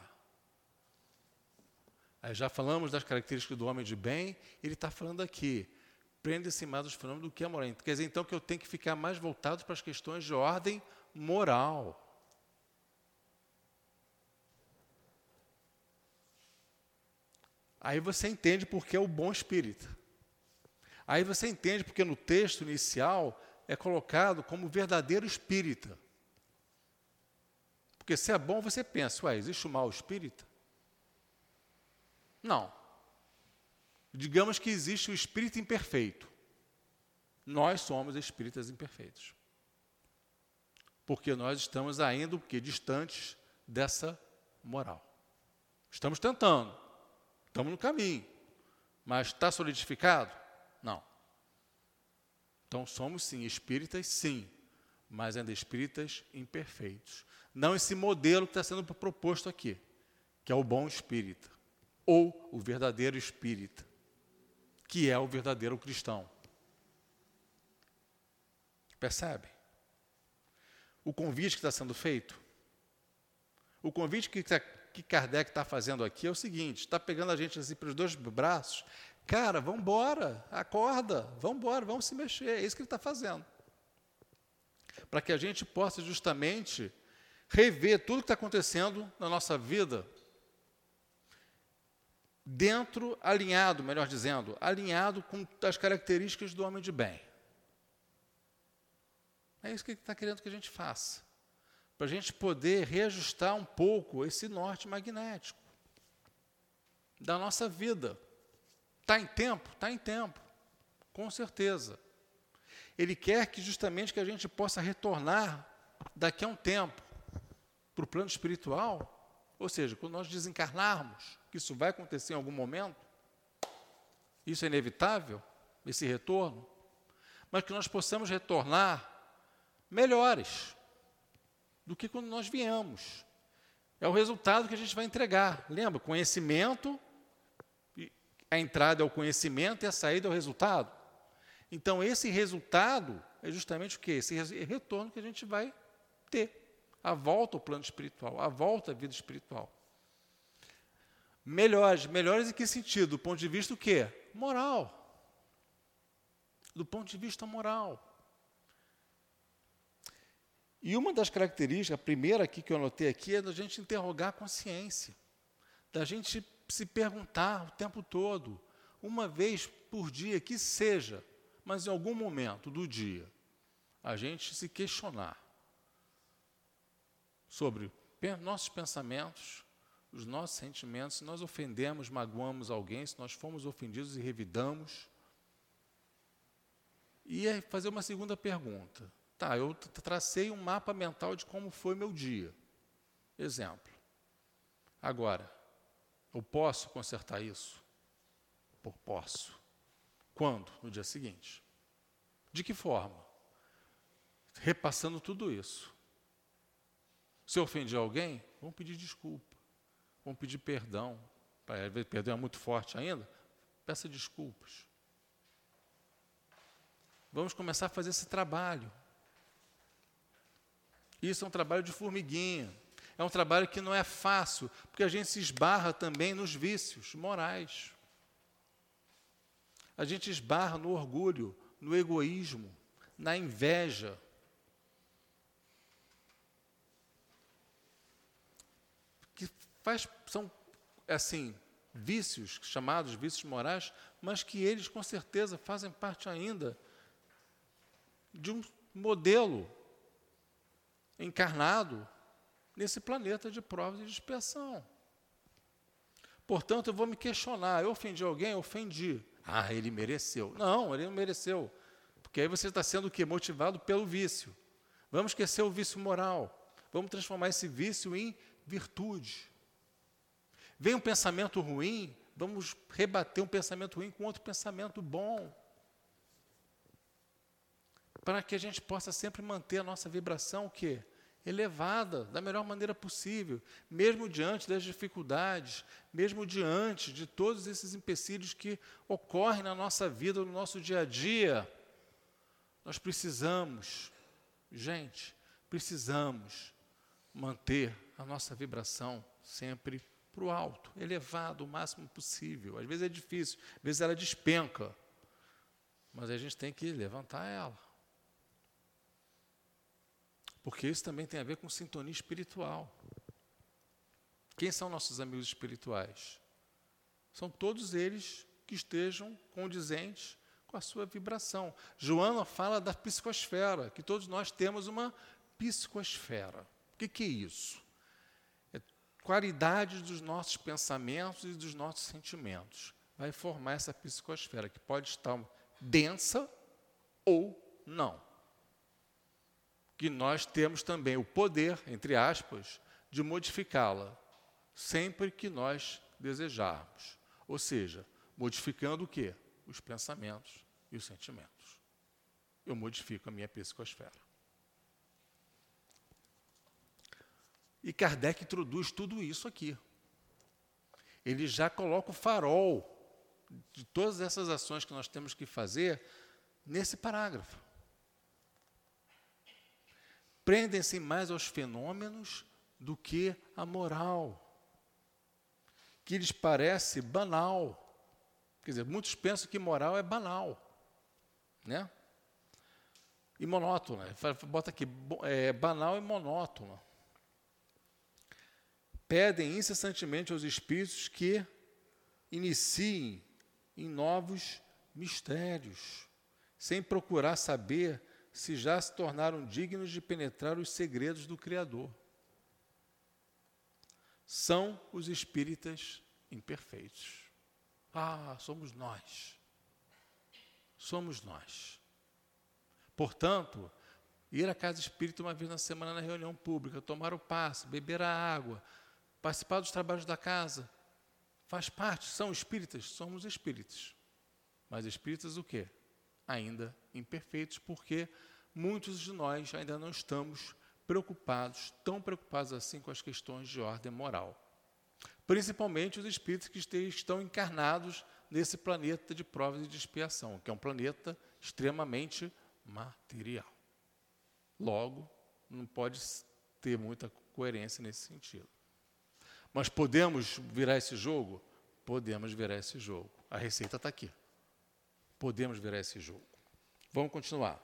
Aí já falamos das características do homem de bem, ele está falando aqui. Prende-se mais aos fenômenos do que a moral. Quer dizer, então, que eu tenho que ficar mais voltado para as questões de ordem moral. Aí você entende porque é o bom espírito. Aí você entende porque no texto inicial é colocado como verdadeiro espírita. Porque se é bom, você pensa, ué, existe o mau espírita? Não. Digamos que existe o espírito imperfeito. Nós somos espíritas imperfeitos. Porque nós estamos ainda que distantes dessa moral. Estamos tentando. Estamos no caminho. Mas está solidificado? Não. Então somos sim espíritas, sim, mas ainda espíritas imperfeitos. Não esse modelo que está sendo proposto aqui, que é o bom espírita, ou o verdadeiro espírita, que é o verdadeiro cristão. Percebe? O convite que está sendo feito, o convite que, que Kardec está fazendo aqui é o seguinte: está pegando a gente assim pelos dois braços Cara, vamos embora, acorda, vamos embora, vamos se mexer. É isso que ele está fazendo. Para que a gente possa justamente rever tudo que está acontecendo na nossa vida, dentro, alinhado, melhor dizendo, alinhado com as características do homem de bem. É isso que ele está querendo que a gente faça. Para a gente poder reajustar um pouco esse norte magnético da nossa vida. Está em tempo? Está em tempo, com certeza. Ele quer que justamente que a gente possa retornar daqui a um tempo para o plano espiritual, ou seja, quando nós desencarnarmos, que isso vai acontecer em algum momento, isso é inevitável, esse retorno, mas que nós possamos retornar melhores do que quando nós viemos. É o resultado que a gente vai entregar. Lembra? Conhecimento a entrada é o conhecimento e a saída é o resultado. Então, esse resultado é justamente o que? Esse retorno que a gente vai ter. A volta ao plano espiritual, a volta à vida espiritual. Melhores, melhores em que sentido? Do ponto de vista o quê? Moral. Do ponto de vista moral. E uma das características, a primeira aqui que eu anotei aqui, é da gente interrogar a consciência. Da gente se perguntar o tempo todo, uma vez por dia, que seja, mas em algum momento do dia, a gente se questionar sobre nossos pensamentos, os nossos sentimentos, se nós ofendemos, magoamos alguém, se nós fomos ofendidos e revidamos. E fazer uma segunda pergunta. Tá, eu tracei um mapa mental de como foi meu dia. Exemplo. Agora, eu posso consertar isso? Por posso. Quando? No dia seguinte. De que forma? Repassando tudo isso. Se eu ofendi alguém, vamos pedir desculpa, vamos pedir perdão, perdão é muito forte ainda, peça desculpas. Vamos começar a fazer esse trabalho. Isso é um trabalho de formiguinha. É um trabalho que não é fácil, porque a gente se esbarra também nos vícios morais. A gente esbarra no orgulho, no egoísmo, na inveja. Que faz, são, assim, vícios, chamados vícios morais, mas que eles, com certeza, fazem parte ainda de um modelo encarnado nesse planeta de provas e de expiação. Portanto, eu vou me questionar: eu ofendi alguém? Eu ofendi. Ah, ele mereceu. Não, ele não mereceu. Porque aí você está sendo o quê? Motivado pelo vício. Vamos esquecer o vício moral. Vamos transformar esse vício em virtude. Vem um pensamento ruim, vamos rebater um pensamento ruim com outro pensamento bom. Para que a gente possa sempre manter a nossa vibração o quê? Elevada da melhor maneira possível, mesmo diante das dificuldades, mesmo diante de todos esses empecilhos que ocorrem na nossa vida, no nosso dia a dia. Nós precisamos, gente, precisamos manter a nossa vibração sempre para o alto, elevado o máximo possível. Às vezes é difícil, às vezes ela despenca, mas a gente tem que levantar ela. Porque isso também tem a ver com sintonia espiritual. Quem são nossos amigos espirituais? São todos eles que estejam condizentes com a sua vibração. Joana fala da psicosfera, que todos nós temos uma psicosfera. O que, que é isso? É qualidade dos nossos pensamentos e dos nossos sentimentos. Vai formar essa psicosfera, que pode estar densa ou não que nós temos também o poder, entre aspas, de modificá-la, sempre que nós desejarmos. Ou seja, modificando o quê? Os pensamentos e os sentimentos. Eu modifico a minha psicosfera. E Kardec introduz tudo isso aqui. Ele já coloca o farol de todas essas ações que nós temos que fazer nesse parágrafo prendem-se mais aos fenômenos do que à moral, que lhes parece banal. Quer dizer, muitos pensam que moral é banal, né? E monótona. Bota aqui, é, banal e monótona. Pedem incessantemente aos espíritos que iniciem em novos mistérios, sem procurar saber se já se tornaram dignos de penetrar os segredos do Criador. São os espíritas imperfeitos. Ah, somos nós. Somos nós. Portanto, ir à casa espírita uma vez na semana na reunião pública, tomar o passe, beber a água, participar dos trabalhos da casa, faz parte, são espíritas, somos espíritas. Mas espíritas o quê? Ainda imperfeitos, porque muitos de nós ainda não estamos preocupados, tão preocupados assim com as questões de ordem moral. Principalmente os espíritos que estão encarnados nesse planeta de provas e de expiação, que é um planeta extremamente material. Logo, não pode ter muita coerência nesse sentido. Mas podemos virar esse jogo? Podemos virar esse jogo. A receita está aqui podemos virar esse jogo. Vamos continuar.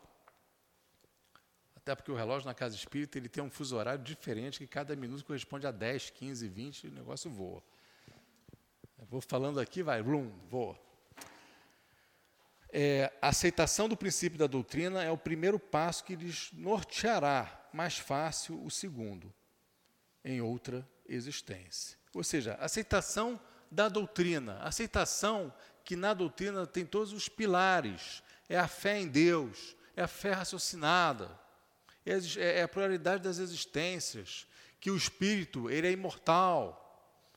Até porque o relógio na casa espírita ele tem um fuso horário diferente, que cada minuto corresponde a 10, 15, 20, e o negócio voa. Eu vou falando aqui, vai, blum, voa. É, a aceitação do princípio da doutrina é o primeiro passo que lhes norteará mais fácil o segundo, em outra existência. Ou seja, aceitação da doutrina, aceitação que na doutrina tem todos os pilares. É a fé em Deus, é a fé raciocinada, é, é, é a pluralidade das existências, que o espírito ele é imortal.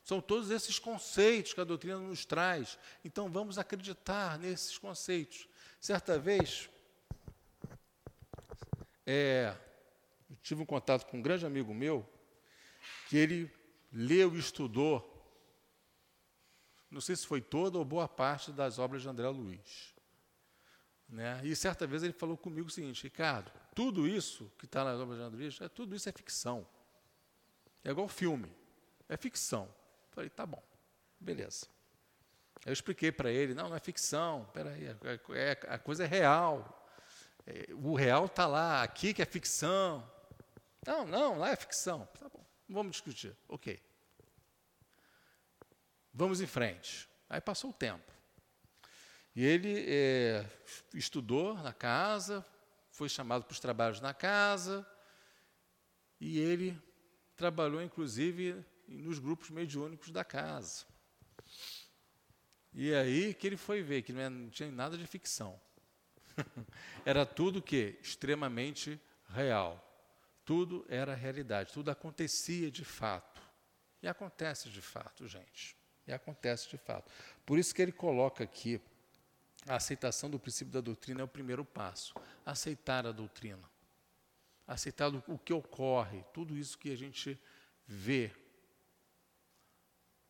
São todos esses conceitos que a doutrina nos traz. Então vamos acreditar nesses conceitos. Certa vez, é, tive um contato com um grande amigo meu, que ele leu e estudou não sei se foi toda ou boa parte das obras de André Luiz. Né? E certa vez ele falou comigo o seguinte, Ricardo, tudo isso que está nas obras de André Luiz, é, tudo isso é ficção. É igual filme, é ficção. Falei, tá bom, beleza. Eu expliquei para ele, não, não é ficção, peraí, é, é, a coisa é real. É, o real está lá, aqui que é ficção. Não, não, lá é ficção. Tá bom, vamos discutir. Ok. Vamos em frente. Aí passou o tempo. E ele é, estudou na casa, foi chamado para os trabalhos na casa, e ele trabalhou, inclusive, nos grupos mediúnicos da casa. E aí que ele foi ver que não tinha nada de ficção. era tudo que extremamente real. Tudo era realidade, tudo acontecia de fato. E acontece de fato, gente. Acontece de fato. Por isso que ele coloca aqui a aceitação do princípio da doutrina é o primeiro passo. Aceitar a doutrina. Aceitar o que ocorre, tudo isso que a gente vê,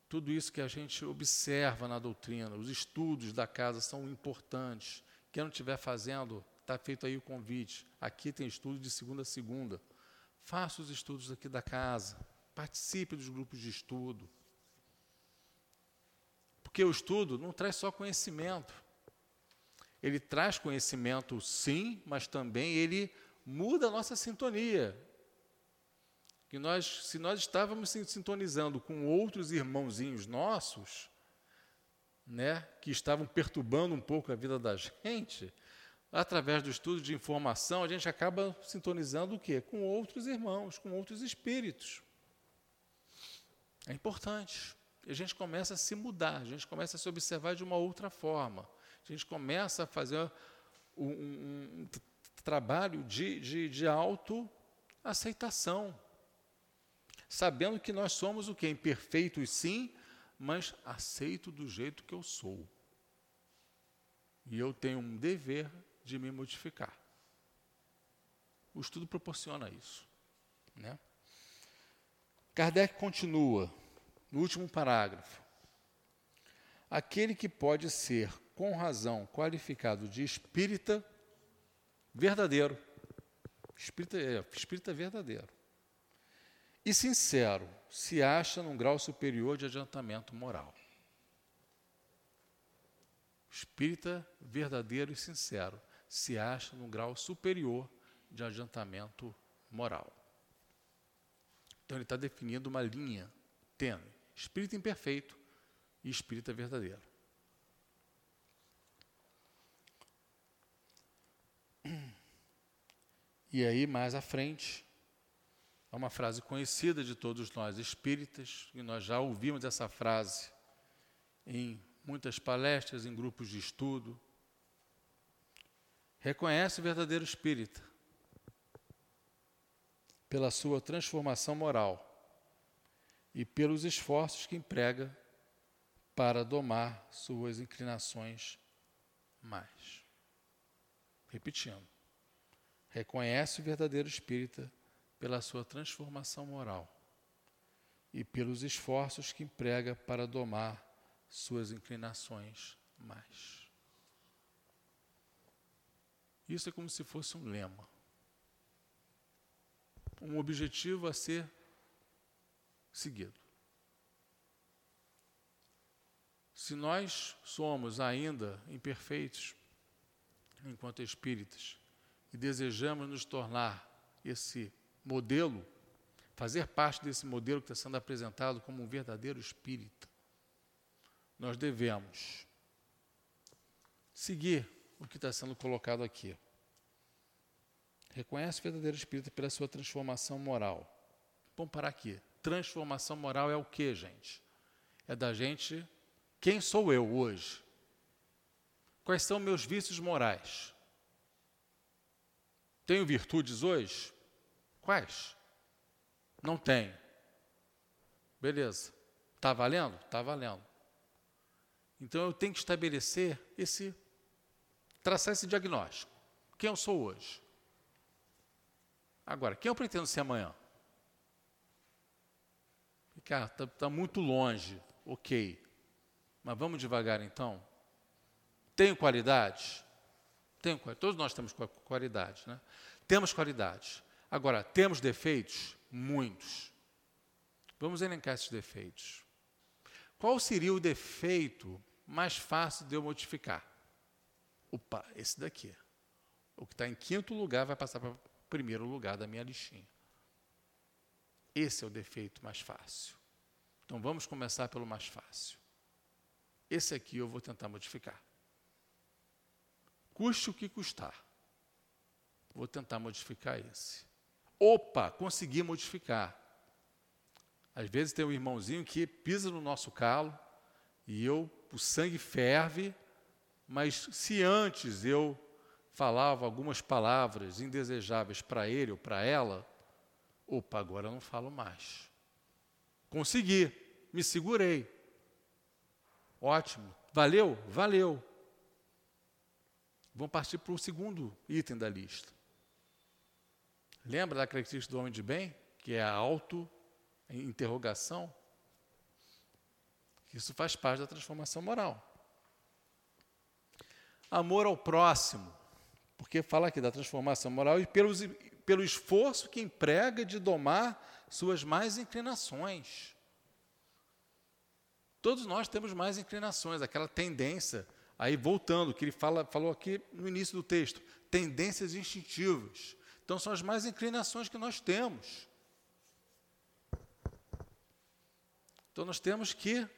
tudo isso que a gente observa na doutrina, os estudos da casa são importantes. Quem não estiver fazendo, está feito aí o convite. Aqui tem estudo de segunda a segunda. Faça os estudos aqui da casa. Participe dos grupos de estudo. Porque o estudo não traz só conhecimento. Ele traz conhecimento, sim, mas também ele muda a nossa sintonia. Que nós, se nós estávamos sintonizando com outros irmãozinhos nossos, né, que estavam perturbando um pouco a vida da gente, através do estudo de informação, a gente acaba sintonizando o quê? Com outros irmãos, com outros espíritos. É importante. A gente começa a se mudar, a gente começa a se observar de uma outra forma. A gente começa a fazer um, um, um trabalho de, de, de autoaceitação, sabendo que nós somos o que? Imperfeitos, sim, mas aceito do jeito que eu sou. E eu tenho um dever de me modificar. O estudo proporciona isso. Né? Kardec continua, no último parágrafo. Aquele que pode ser, com razão, qualificado de espírita verdadeiro, espírita, é, espírita verdadeiro, e sincero, se acha num grau superior de adiantamento moral. Espírita verdadeiro e sincero se acha num grau superior de adiantamento moral. Então ele está definindo uma linha tênue, espírito imperfeito e espírita verdadeiro. E aí, mais à frente, é uma frase conhecida de todos nós espíritas, e nós já ouvimos essa frase em muitas palestras, em grupos de estudo. Reconhece o verdadeiro espírita pela sua transformação moral e pelos esforços que emprega para domar suas inclinações mais. Repetindo, reconhece o verdadeiro espírita pela sua transformação moral e pelos esforços que emprega para domar suas inclinações mais. Isso é como se fosse um lema, um objetivo a ser seguido. Se nós somos ainda imperfeitos enquanto espíritas e desejamos nos tornar esse modelo, fazer parte desse modelo que está sendo apresentado como um verdadeiro espírita, nós devemos seguir o que está sendo colocado aqui. Reconhece o verdadeiro espírita pela sua transformação moral. Vamos parar aqui. Transformação moral é o que, gente? É da gente. Quem sou eu hoje? Quais são meus vícios morais? Tenho virtudes hoje? Quais? Não tenho. Beleza. Está valendo? Está valendo. Então eu tenho que estabelecer esse, traçar esse diagnóstico. Quem eu sou hoje? Agora, quem eu pretendo ser amanhã? Cara, está tá muito longe. Ok. Mas vamos devagar então. Tenho qualidades? Tenho, todos nós temos qualidades, né? Temos qualidades. Agora, temos defeitos? Muitos. Vamos elencar esses defeitos. Qual seria o defeito mais fácil de eu modificar? Opa, esse daqui. O que está em quinto lugar vai passar para o primeiro lugar da minha listinha. Esse é o defeito mais fácil. Então vamos começar pelo mais fácil. Esse aqui eu vou tentar modificar. Custe o que custar. Vou tentar modificar esse. Opa, consegui modificar. Às vezes tem um irmãozinho que pisa no nosso calo e eu, o sangue ferve, mas se antes eu falava algumas palavras indesejáveis para ele ou para ela, opa, agora eu não falo mais. Consegui, me segurei. Ótimo. Valeu? Valeu. Vamos partir para o segundo item da lista. Lembra da característica do homem de bem? Que é a auto-interrogação? Isso faz parte da transformação moral. Amor ao próximo, porque fala aqui da transformação moral e pelos, pelo esforço que emprega de domar suas mais inclinações. Todos nós temos mais inclinações, aquela tendência, aí voltando, que ele fala, falou aqui no início do texto, tendências instintivas. Então, são as mais inclinações que nós temos. Então, nós temos que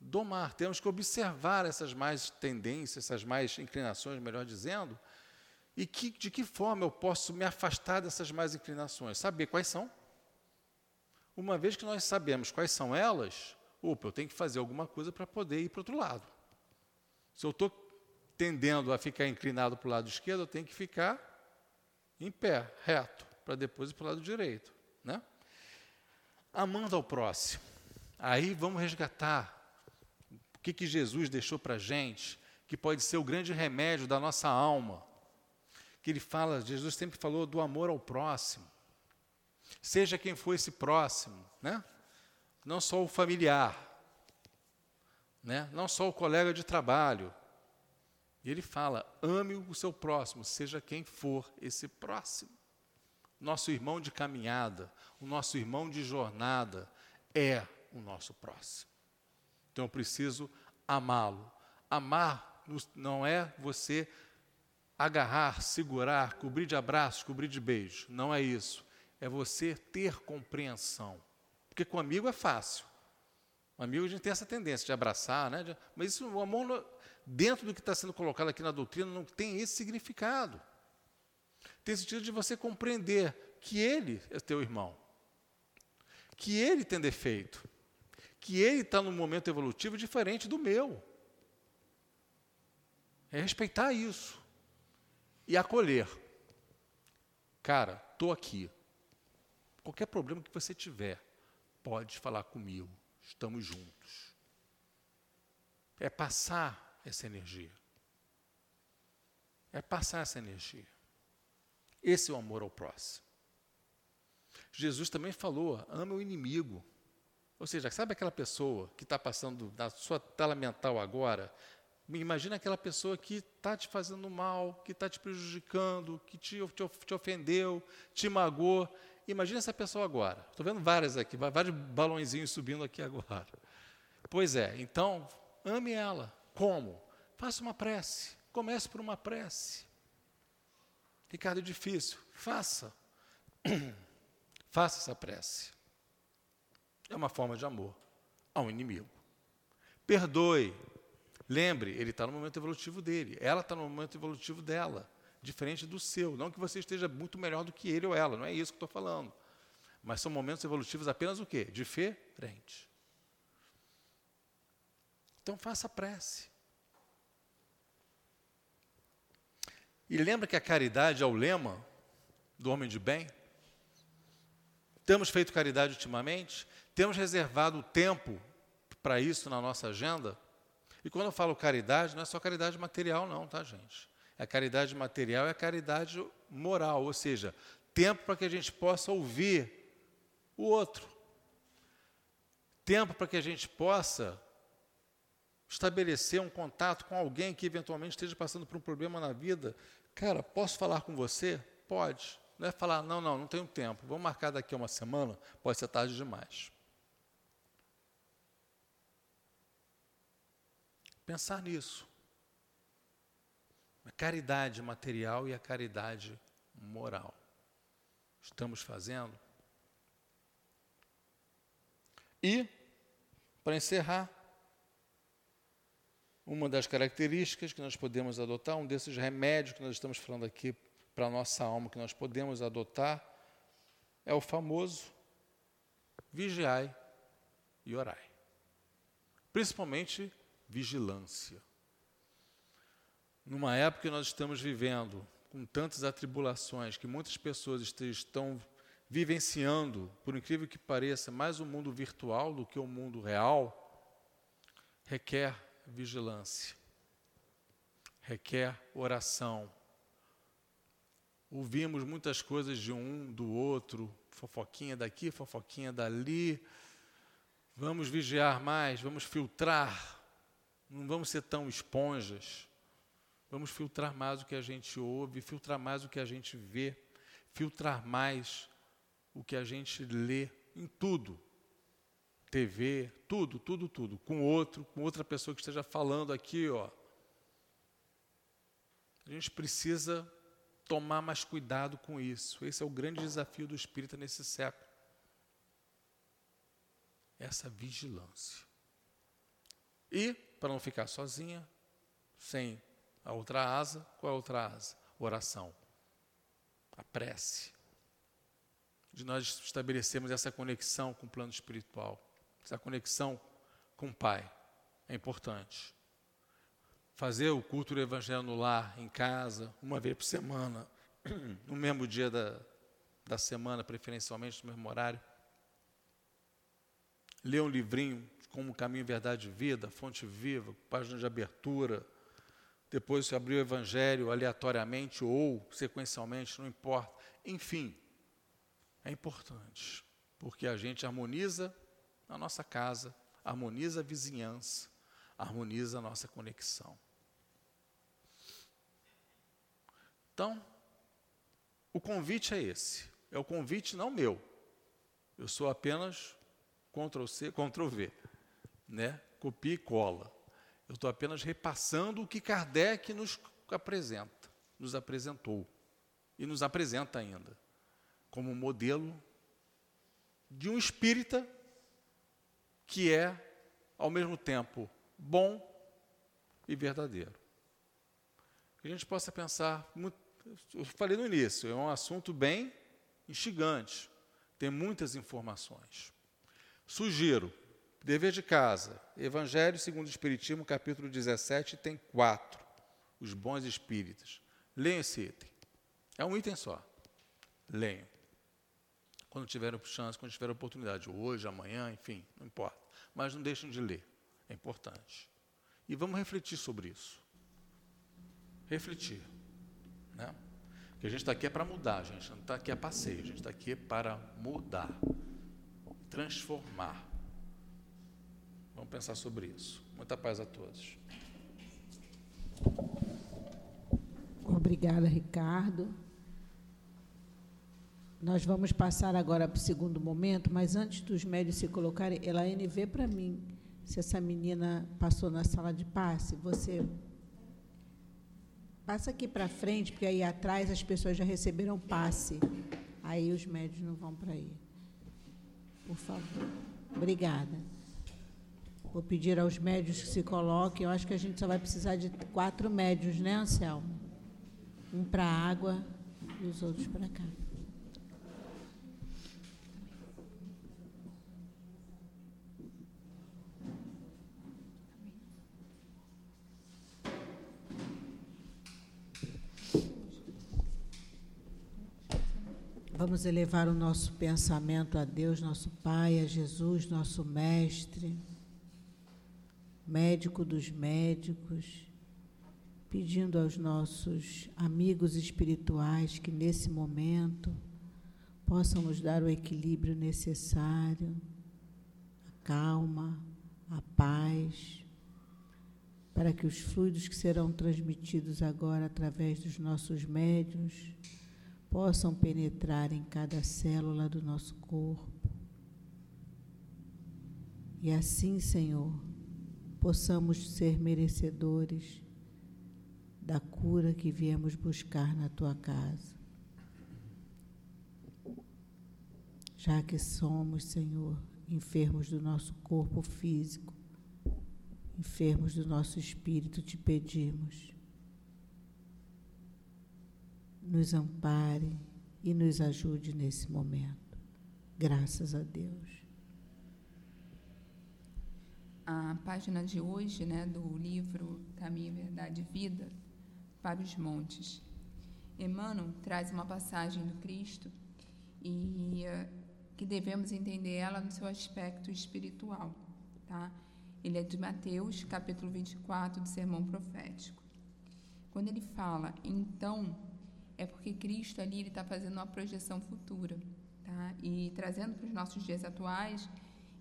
domar, temos que observar essas mais tendências, essas mais inclinações, melhor dizendo, e que, de que forma eu posso me afastar dessas mais inclinações? Saber quais são. Uma vez que nós sabemos quais são elas, opa, eu tenho que fazer alguma coisa para poder ir para o outro lado. Se eu estou tendendo a ficar inclinado para o lado esquerdo, eu tenho que ficar em pé, reto, para depois ir para o lado direito. Né? Amando ao próximo. Aí vamos resgatar o que, que Jesus deixou para a gente, que pode ser o grande remédio da nossa alma. Que ele fala, Jesus sempre falou do amor ao próximo. Seja quem for esse próximo, né? Não só o familiar, né? não só o colega de trabalho. E ele fala: ame o seu próximo, seja quem for esse próximo. Nosso irmão de caminhada, o nosso irmão de jornada é o nosso próximo. Então eu preciso amá-lo. Amar não é você agarrar, segurar, cobrir de abraços, cobrir de beijos. Não é isso. É você ter compreensão. Porque com amigo é fácil. Amigo a gente tem essa tendência de abraçar, né? mas isso, o amor, dentro do que está sendo colocado aqui na doutrina, não tem esse significado. Tem sentido de você compreender que ele é teu irmão, que ele tem defeito, que ele está num momento evolutivo diferente do meu. É respeitar isso e acolher. Cara, estou aqui. Qualquer problema que você tiver, pode falar comigo, estamos juntos. É passar essa energia. É passar essa energia. Esse é o amor ao próximo. Jesus também falou: ama o inimigo. Ou seja, sabe aquela pessoa que está passando na sua tela mental agora? Imagina aquela pessoa que está te fazendo mal, que está te prejudicando, que te, te, te ofendeu, te magoou. Imagina essa pessoa agora. Estou vendo várias aqui, vários balãozinhos subindo aqui agora. Pois é, então, ame ela. Como? Faça uma prece. Comece por uma prece. Ricardo, é difícil. Faça. Faça essa prece. É uma forma de amor ao inimigo. Perdoe. Lembre, ele está no momento evolutivo dele. Ela está no momento evolutivo dela diferente do seu. Não que você esteja muito melhor do que ele ou ela, não é isso que estou falando. Mas são momentos evolutivos apenas o quê? Diferente. Então faça prece. E lembra que a caridade é o lema do homem de bem? Temos feito caridade ultimamente? Temos reservado tempo para isso na nossa agenda? E quando eu falo caridade, não é só caridade material, não, tá, gente? A caridade material é a caridade moral, ou seja, tempo para que a gente possa ouvir o outro. Tempo para que a gente possa estabelecer um contato com alguém que eventualmente esteja passando por um problema na vida. Cara, posso falar com você? Pode. Não é falar, não, não, não tenho tempo. Vamos marcar daqui a uma semana? Pode ser tarde demais. Pensar nisso. A caridade material e a caridade moral. Estamos fazendo? E, para encerrar, uma das características que nós podemos adotar, um desses remédios que nós estamos falando aqui para a nossa alma, que nós podemos adotar, é o famoso vigiai e orai. Principalmente vigilância. Numa época que nós estamos vivendo com tantas atribulações, que muitas pessoas estão vivenciando, por incrível que pareça, mais o mundo virtual do que o mundo real, requer vigilância, requer oração. Ouvimos muitas coisas de um, do outro, fofoquinha daqui, fofoquinha dali. Vamos vigiar mais, vamos filtrar, não vamos ser tão esponjas. Vamos filtrar mais o que a gente ouve, filtrar mais o que a gente vê, filtrar mais o que a gente lê em tudo. TV, tudo, tudo, tudo, com outro, com outra pessoa que esteja falando aqui, ó. A gente precisa tomar mais cuidado com isso. Esse é o grande desafio do espírita nesse século. Essa vigilância. E, para não ficar sozinha, sem a outra asa, qual é a outra asa? Oração. A prece. De nós estabelecermos essa conexão com o plano espiritual essa conexão com o Pai é importante. Fazer o culto do Evangelho no lar, em casa, uma vez por semana, no mesmo dia da, da semana, preferencialmente no mesmo horário. Ler um livrinho como Caminho, Verdade e Vida, Fonte Viva, página de abertura. Depois se abrir o Evangelho aleatoriamente ou sequencialmente, não importa. Enfim, é importante, porque a gente harmoniza na nossa casa, harmoniza a vizinhança, harmoniza a nossa conexão. Então, o convite é esse. É o convite não meu. Eu sou apenas Ctrl C, Ctrl V, né? Copia e cola. Eu estou apenas repassando o que Kardec nos apresenta, nos apresentou e nos apresenta ainda como modelo de um espírita que é, ao mesmo tempo, bom e verdadeiro. Que a gente possa pensar, eu falei no início, é um assunto bem instigante, tem muitas informações. Sugiro, dever de casa, Evangelho segundo o Espiritismo, capítulo 17, tem quatro, os bons espíritas. Leiam esse item. É um item só. Leiam quando tiverem chance, quando tiverem oportunidade, hoje, amanhã, enfim, não importa. Mas não deixem de ler, é importante. E vamos refletir sobre isso. Refletir. Né? Porque a gente está aqui é para mudar, gente não está aqui a passeio, a gente está aqui para mudar, transformar. Vamos pensar sobre isso. Muita paz a todos. Obrigada, Ricardo. Nós vamos passar agora para o segundo momento, mas antes dos médios se colocarem, Elaine, vê para mim se essa menina passou na sala de passe. Você passa aqui para frente, porque aí atrás as pessoas já receberam passe. Aí os médios não vão para aí. Por favor. Obrigada. Vou pedir aos médios que se coloquem. Eu acho que a gente só vai precisar de quatro médios, né, Anselmo? Um para água e os outros para cá. Vamos elevar o nosso pensamento a Deus, nosso Pai, a Jesus, nosso Mestre, médico dos médicos, pedindo aos nossos amigos espirituais que nesse momento possam nos dar o equilíbrio necessário, a calma, a paz, para que os fluidos que serão transmitidos agora através dos nossos médios possam penetrar em cada célula do nosso corpo. E assim, Senhor, possamos ser merecedores da cura que viemos buscar na tua casa. Já que somos, Senhor, enfermos do nosso corpo físico, enfermos do nosso espírito, te pedimos. Nos ampare e nos ajude nesse momento. Graças a Deus. A página de hoje, né, do livro Caminho, Verdade e Vida, para os montes. Emmanuel traz uma passagem do Cristo e uh, que devemos entender ela no seu aspecto espiritual, tá? Ele é de Mateus, capítulo 24 do Sermão Profético. Quando ele fala, então, é porque Cristo ali está fazendo uma projeção futura. Tá? E trazendo para os nossos dias atuais,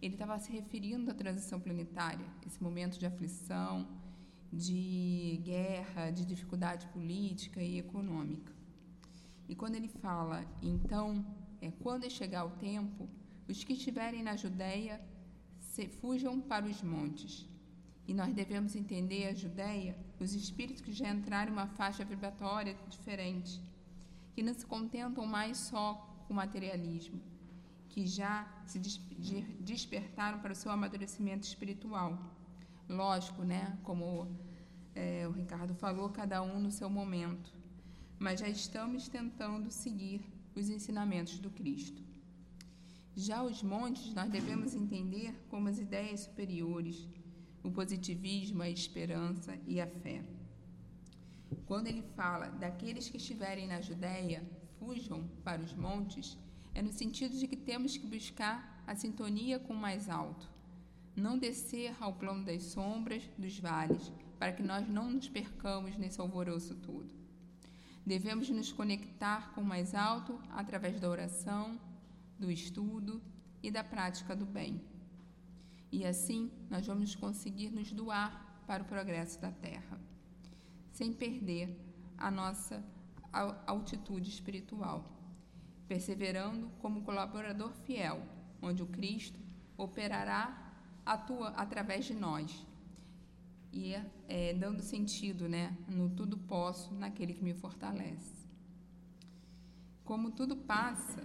ele estava se referindo à transição planetária, esse momento de aflição, de guerra, de dificuldade política e econômica. E quando ele fala, então, é quando chegar o tempo, os que estiverem na Judéia se, fujam para os montes. E nós devemos entender a Judéia, os espíritos que já entraram em uma faixa vibratória diferente, que não se contentam mais só com o materialismo, que já se despertaram para o seu amadurecimento espiritual. Lógico, né? Como é, o Ricardo falou, cada um no seu momento. Mas já estamos tentando seguir os ensinamentos do Cristo. Já os montes nós devemos entender como as ideias superiores, o positivismo, a esperança e a fé. Quando ele fala daqueles que estiverem na Judéia, fujam para os montes, é no sentido de que temos que buscar a sintonia com o mais alto, não descer ao plano das sombras dos vales, para que nós não nos percamos nesse alvoroço todo. Devemos nos conectar com o mais alto através da oração, do estudo e da prática do bem. E assim nós vamos conseguir nos doar para o progresso da Terra, sem perder a nossa altitude espiritual, perseverando como colaborador fiel, onde o Cristo operará atua através de nós e é, dando sentido, né, no tudo posso naquele que me fortalece. Como tudo passa,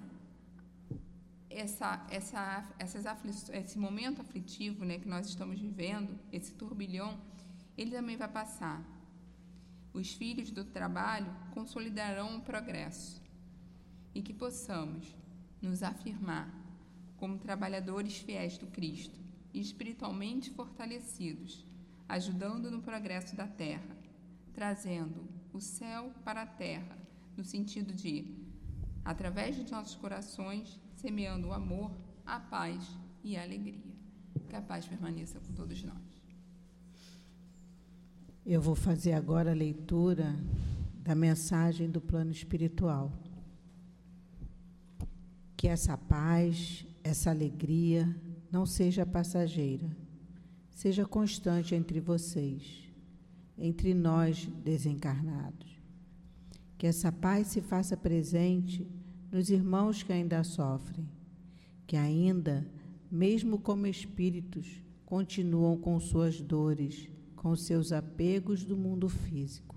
essa, essa, essas esse momento aflitivo né, que nós estamos vivendo, esse turbilhão, ele também vai passar. Os filhos do trabalho consolidarão o progresso e que possamos nos afirmar como trabalhadores fiéis do Cristo espiritualmente fortalecidos, ajudando no progresso da terra, trazendo o céu para a terra, no sentido de, através de nossos corações, semeando o amor, a paz e a alegria. Que a paz permaneça com todos nós. Eu vou fazer agora a leitura da mensagem do plano espiritual. Que essa paz, essa alegria não seja passageira, seja constante entre vocês, entre nós desencarnados. Que essa paz se faça presente nos irmãos que ainda sofrem, que ainda, mesmo como espíritos, continuam com suas dores, com seus apegos do mundo físico.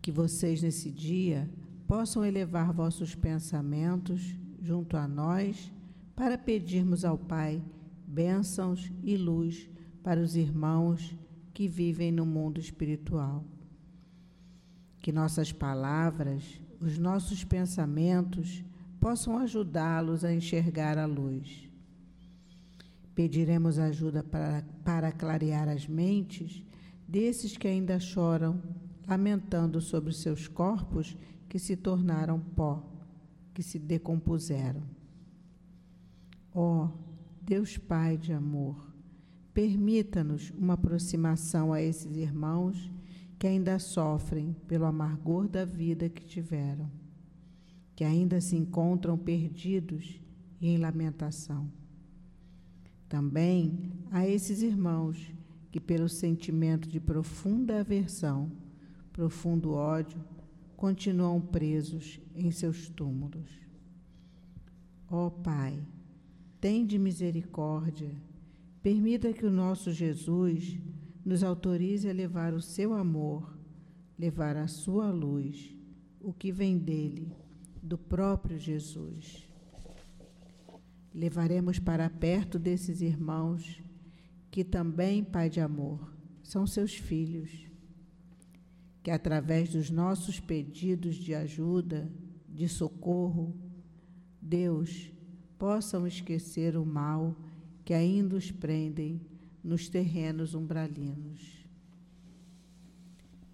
Que vocês, nesse dia, possam elevar vossos pensamentos junto a nós para pedirmos ao Pai bênçãos e luz para os irmãos que vivem no mundo espiritual. Que nossas palavras os nossos pensamentos possam ajudá-los a enxergar a luz. Pediremos ajuda para, para clarear as mentes desses que ainda choram, lamentando sobre seus corpos que se tornaram pó, que se decompuseram. Ó oh, Deus Pai de amor, permita-nos uma aproximação a esses irmãos que ainda sofrem pelo amargor da vida que tiveram, que ainda se encontram perdidos e em lamentação. Também a esses irmãos que, pelo sentimento de profunda aversão, profundo ódio, continuam presos em seus túmulos. Ó oh, Pai, tende misericórdia, permita que o nosso Jesus nos autorize a levar o seu amor, levar a sua luz, o que vem dele, do próprio Jesus. Levaremos para perto desses irmãos que também, Pai de amor, são seus filhos, que através dos nossos pedidos de ajuda, de socorro, Deus, possam esquecer o mal que ainda os prendem nos terrenos umbralinos.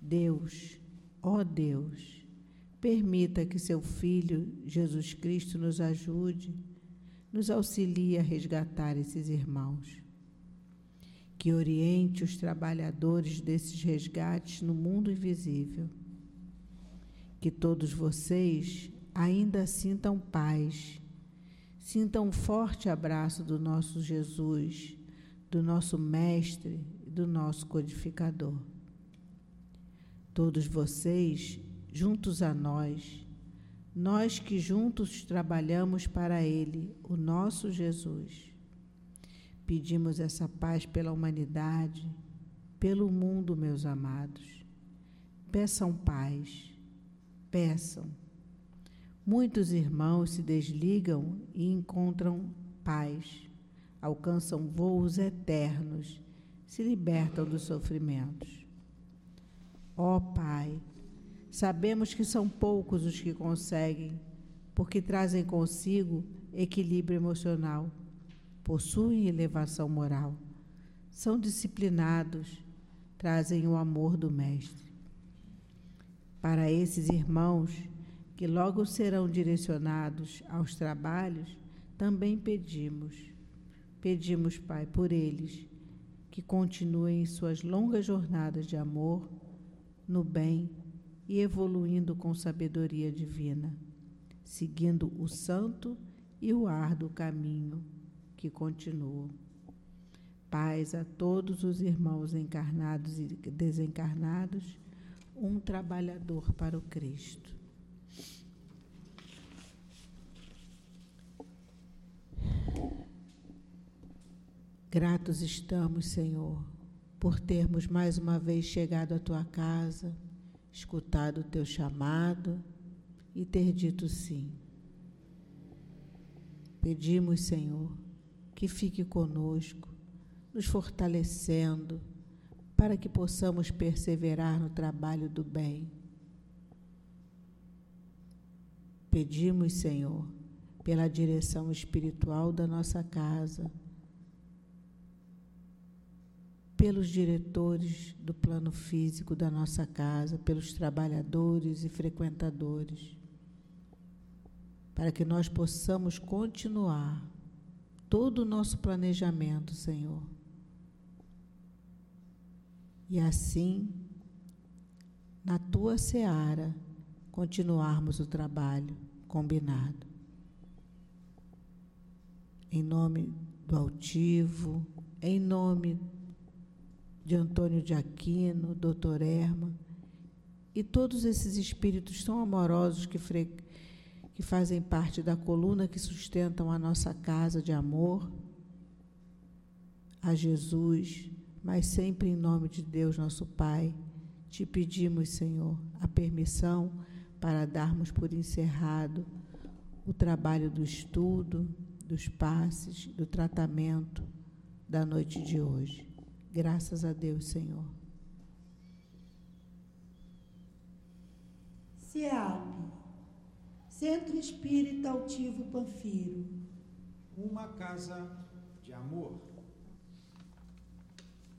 Deus, ó Deus, permita que seu Filho Jesus Cristo nos ajude, nos auxilie a resgatar esses irmãos. Que oriente os trabalhadores desses resgates no mundo invisível. Que todos vocês ainda sintam paz, sintam um forte abraço do nosso Jesus, do nosso Mestre do nosso Codificador. Todos vocês, juntos a nós, nós que juntos trabalhamos para Ele, o nosso Jesus. Pedimos essa paz pela humanidade, pelo mundo, meus amados. Peçam paz, peçam Muitos irmãos se desligam e encontram paz, alcançam voos eternos, se libertam dos sofrimentos. Ó oh, Pai, sabemos que são poucos os que conseguem, porque trazem consigo equilíbrio emocional, possuem elevação moral, são disciplinados, trazem o amor do Mestre. Para esses irmãos, que logo serão direcionados aos trabalhos, também pedimos. Pedimos, Pai, por eles, que continuem suas longas jornadas de amor, no bem e evoluindo com sabedoria divina, seguindo o santo e o árduo caminho que continua. Paz a todos os irmãos encarnados e desencarnados, um trabalhador para o Cristo. Gratos estamos, Senhor, por termos mais uma vez chegado à tua casa, escutado o teu chamado e ter dito sim. Pedimos, Senhor, que fique conosco, nos fortalecendo, para que possamos perseverar no trabalho do bem. Pedimos, Senhor, pela direção espiritual da nossa casa pelos diretores do plano físico da nossa casa, pelos trabalhadores e frequentadores, para que nós possamos continuar todo o nosso planejamento, Senhor. E assim, na tua seara, continuarmos o trabalho combinado. Em nome do altivo, em nome de Antônio de Aquino, doutor Erma, e todos esses espíritos tão amorosos que, fre... que fazem parte da coluna que sustentam a nossa casa de amor, a Jesus, mas sempre em nome de Deus, nosso Pai, te pedimos, Senhor, a permissão para darmos por encerrado o trabalho do estudo, dos passes, do tratamento da noite de hoje. Graças a Deus, Senhor. CEAP, Centro Espírita Altivo Panfiro. Uma casa de amor.